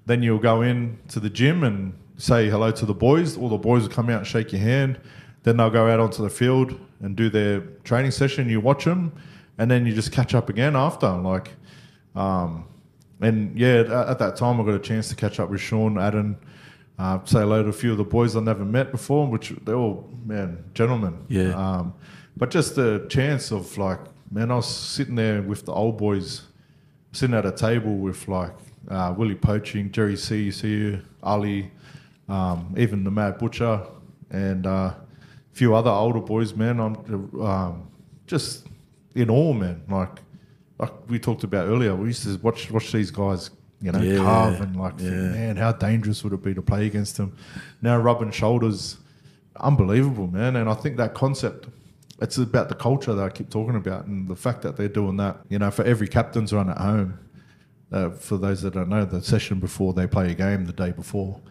[SPEAKER 1] Then you'll go in to the gym and say hello to the boys. All the boys will come out and shake your hand. Then they'll go out onto the field and do their training session. You watch them, and then you just catch up again after. Like, um, and yeah, at, at that time I got a chance to catch up with Shaun, Adam, uh, say hello to a few of the boys I never met before, which they're all man gentlemen.
[SPEAKER 2] Yeah.
[SPEAKER 1] Um, but just the chance of like, man, I was sitting there with the old boys, sitting at a table with like uh, Willie Poching, Jerry Seuseu, Ali, um, even the Mad Butcher, and uh, a few other older boys. Man, I'm um, just in awe, man. Like, like we talked about earlier, we used to watch watch these guys, you know,
[SPEAKER 2] Yeah,
[SPEAKER 1] carve and like, think,
[SPEAKER 2] yeah.
[SPEAKER 1] man, how dangerous would it be to play against them? Now rubbing shoulders, unbelievable, man. And I think that concept. It's about the culture that I keep talking about, and the fact that they're doing that. You know, for every captain's run at home, uh, for those that don't know, the session before they play a game, the day before.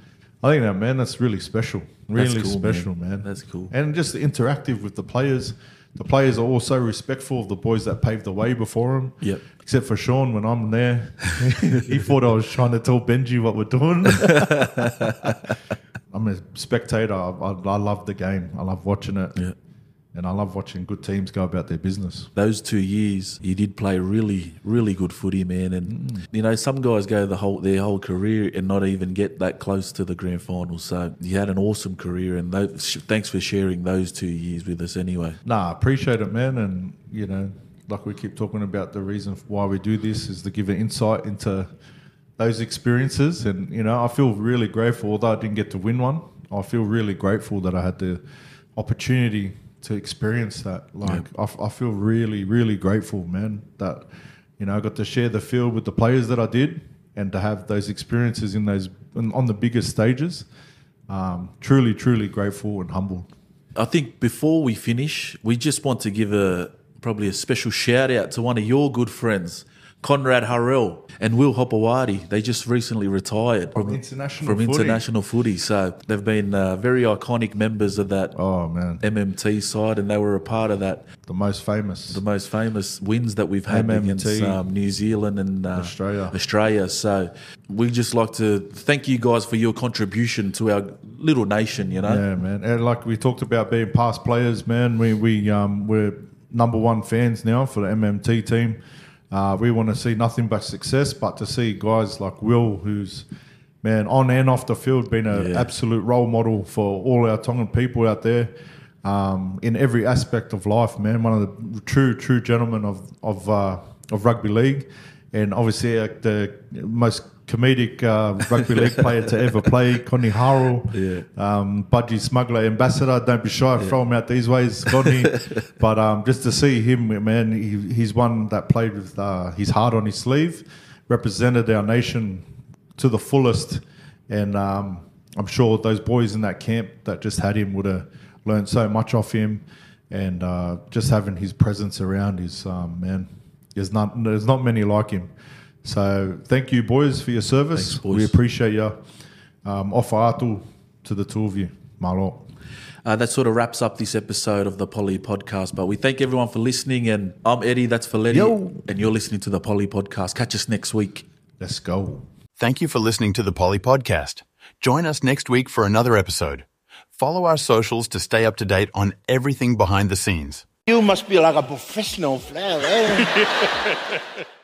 [SPEAKER 1] I think that man, that's really special, really
[SPEAKER 2] cool,
[SPEAKER 1] special,
[SPEAKER 2] man.
[SPEAKER 1] man.
[SPEAKER 2] That's cool.
[SPEAKER 1] And just interactive with the players. The players are also respectful of the boys that paved the way before them.
[SPEAKER 2] Yep.
[SPEAKER 1] Except for Shaun, when I'm there, he thought I was trying to tell Benji what we're doing. I'm a spectator. I, I, I love the game. I love watching it.
[SPEAKER 2] Yeah.
[SPEAKER 1] And I love watching good teams go about their business.
[SPEAKER 2] Those two years, you did play really, really good footy, man. And
[SPEAKER 1] Mm.
[SPEAKER 2] you know, some guys go the whole their whole career and not even get that close to the grand final. So you had an awesome career, and those, thanks for sharing those two years with us. Anyway,
[SPEAKER 1] Nah, I appreciate it, man. And, you know, like we keep talking about, the reason why we do this is to give an insight into those experiences. And, you know, I feel really grateful, although I didn't get to win one, I feel really grateful that I had the opportunity to experience that. Like, I, f- I feel really, really grateful, man, that, you know, I got to share the field with the players that I did and to have those experiences in those, on on the biggest stages. Um, truly, truly grateful and humbled.
[SPEAKER 2] I think before we finish, we just want to give a probably a special shout out to one of your good friends, Konrad Hurrell and Will Hopoate. They just recently retired
[SPEAKER 1] From international
[SPEAKER 2] from
[SPEAKER 1] footy.
[SPEAKER 2] international footy. So they've been uh, very iconic members of that
[SPEAKER 1] Oh, man.
[SPEAKER 2] MMT side, and they were a part of that.
[SPEAKER 1] The most famous.
[SPEAKER 2] The most famous wins that we've had
[SPEAKER 1] MMT.
[SPEAKER 2] against um, New Zealand and uh,
[SPEAKER 1] Australia.
[SPEAKER 2] Australia. So we just like to thank you guys for your contribution to our little nation. You know,
[SPEAKER 1] Yeah, man. And like we talked about being past players, man, we we um we're number one fans now for the MMT team. Uh, we want to see nothing but success, but to see guys like Will, who's man on and off the field, been an
[SPEAKER 2] Yeah.
[SPEAKER 1] absolute role model for all our Tongan people out there. Um, in every aspect of life, man, one of the true, true gentlemen of of uh, of rugby league, and obviously uh, the most comedic uh, rugby league player to ever play, Connie Hurrell,
[SPEAKER 2] Yeah.
[SPEAKER 1] um, Budgie Smuggler Ambassador. Don't be shy, throw him out these ways, Connie. but um, just to see him, man, he, he's one that played with uh, his heart on his sleeve, represented our nation to the fullest, and um, I'm sure those boys in that camp that just had him would have learned so much off him, and uh, just having his presence around is um, man. There's not there's not many like him. So thank you, boys, for your service.
[SPEAKER 2] Thanks, boys.
[SPEAKER 1] We appreciate you. Um, ofa atu to the two of you. Malo.
[SPEAKER 2] Uh, that sort of wraps up this episode of the Poly Podcast. But we thank everyone for listening. And I'm Eddie, that's Feleti.
[SPEAKER 1] Yo.
[SPEAKER 2] And you're listening to the Poly Podcast. Catch us next week.
[SPEAKER 1] Let's go.
[SPEAKER 7] Thank you for listening to the Poly Podcast. Join us next week for another episode. Follow our socials to stay up to date on everything behind the scenes.
[SPEAKER 8] You must be like a professional player, eh?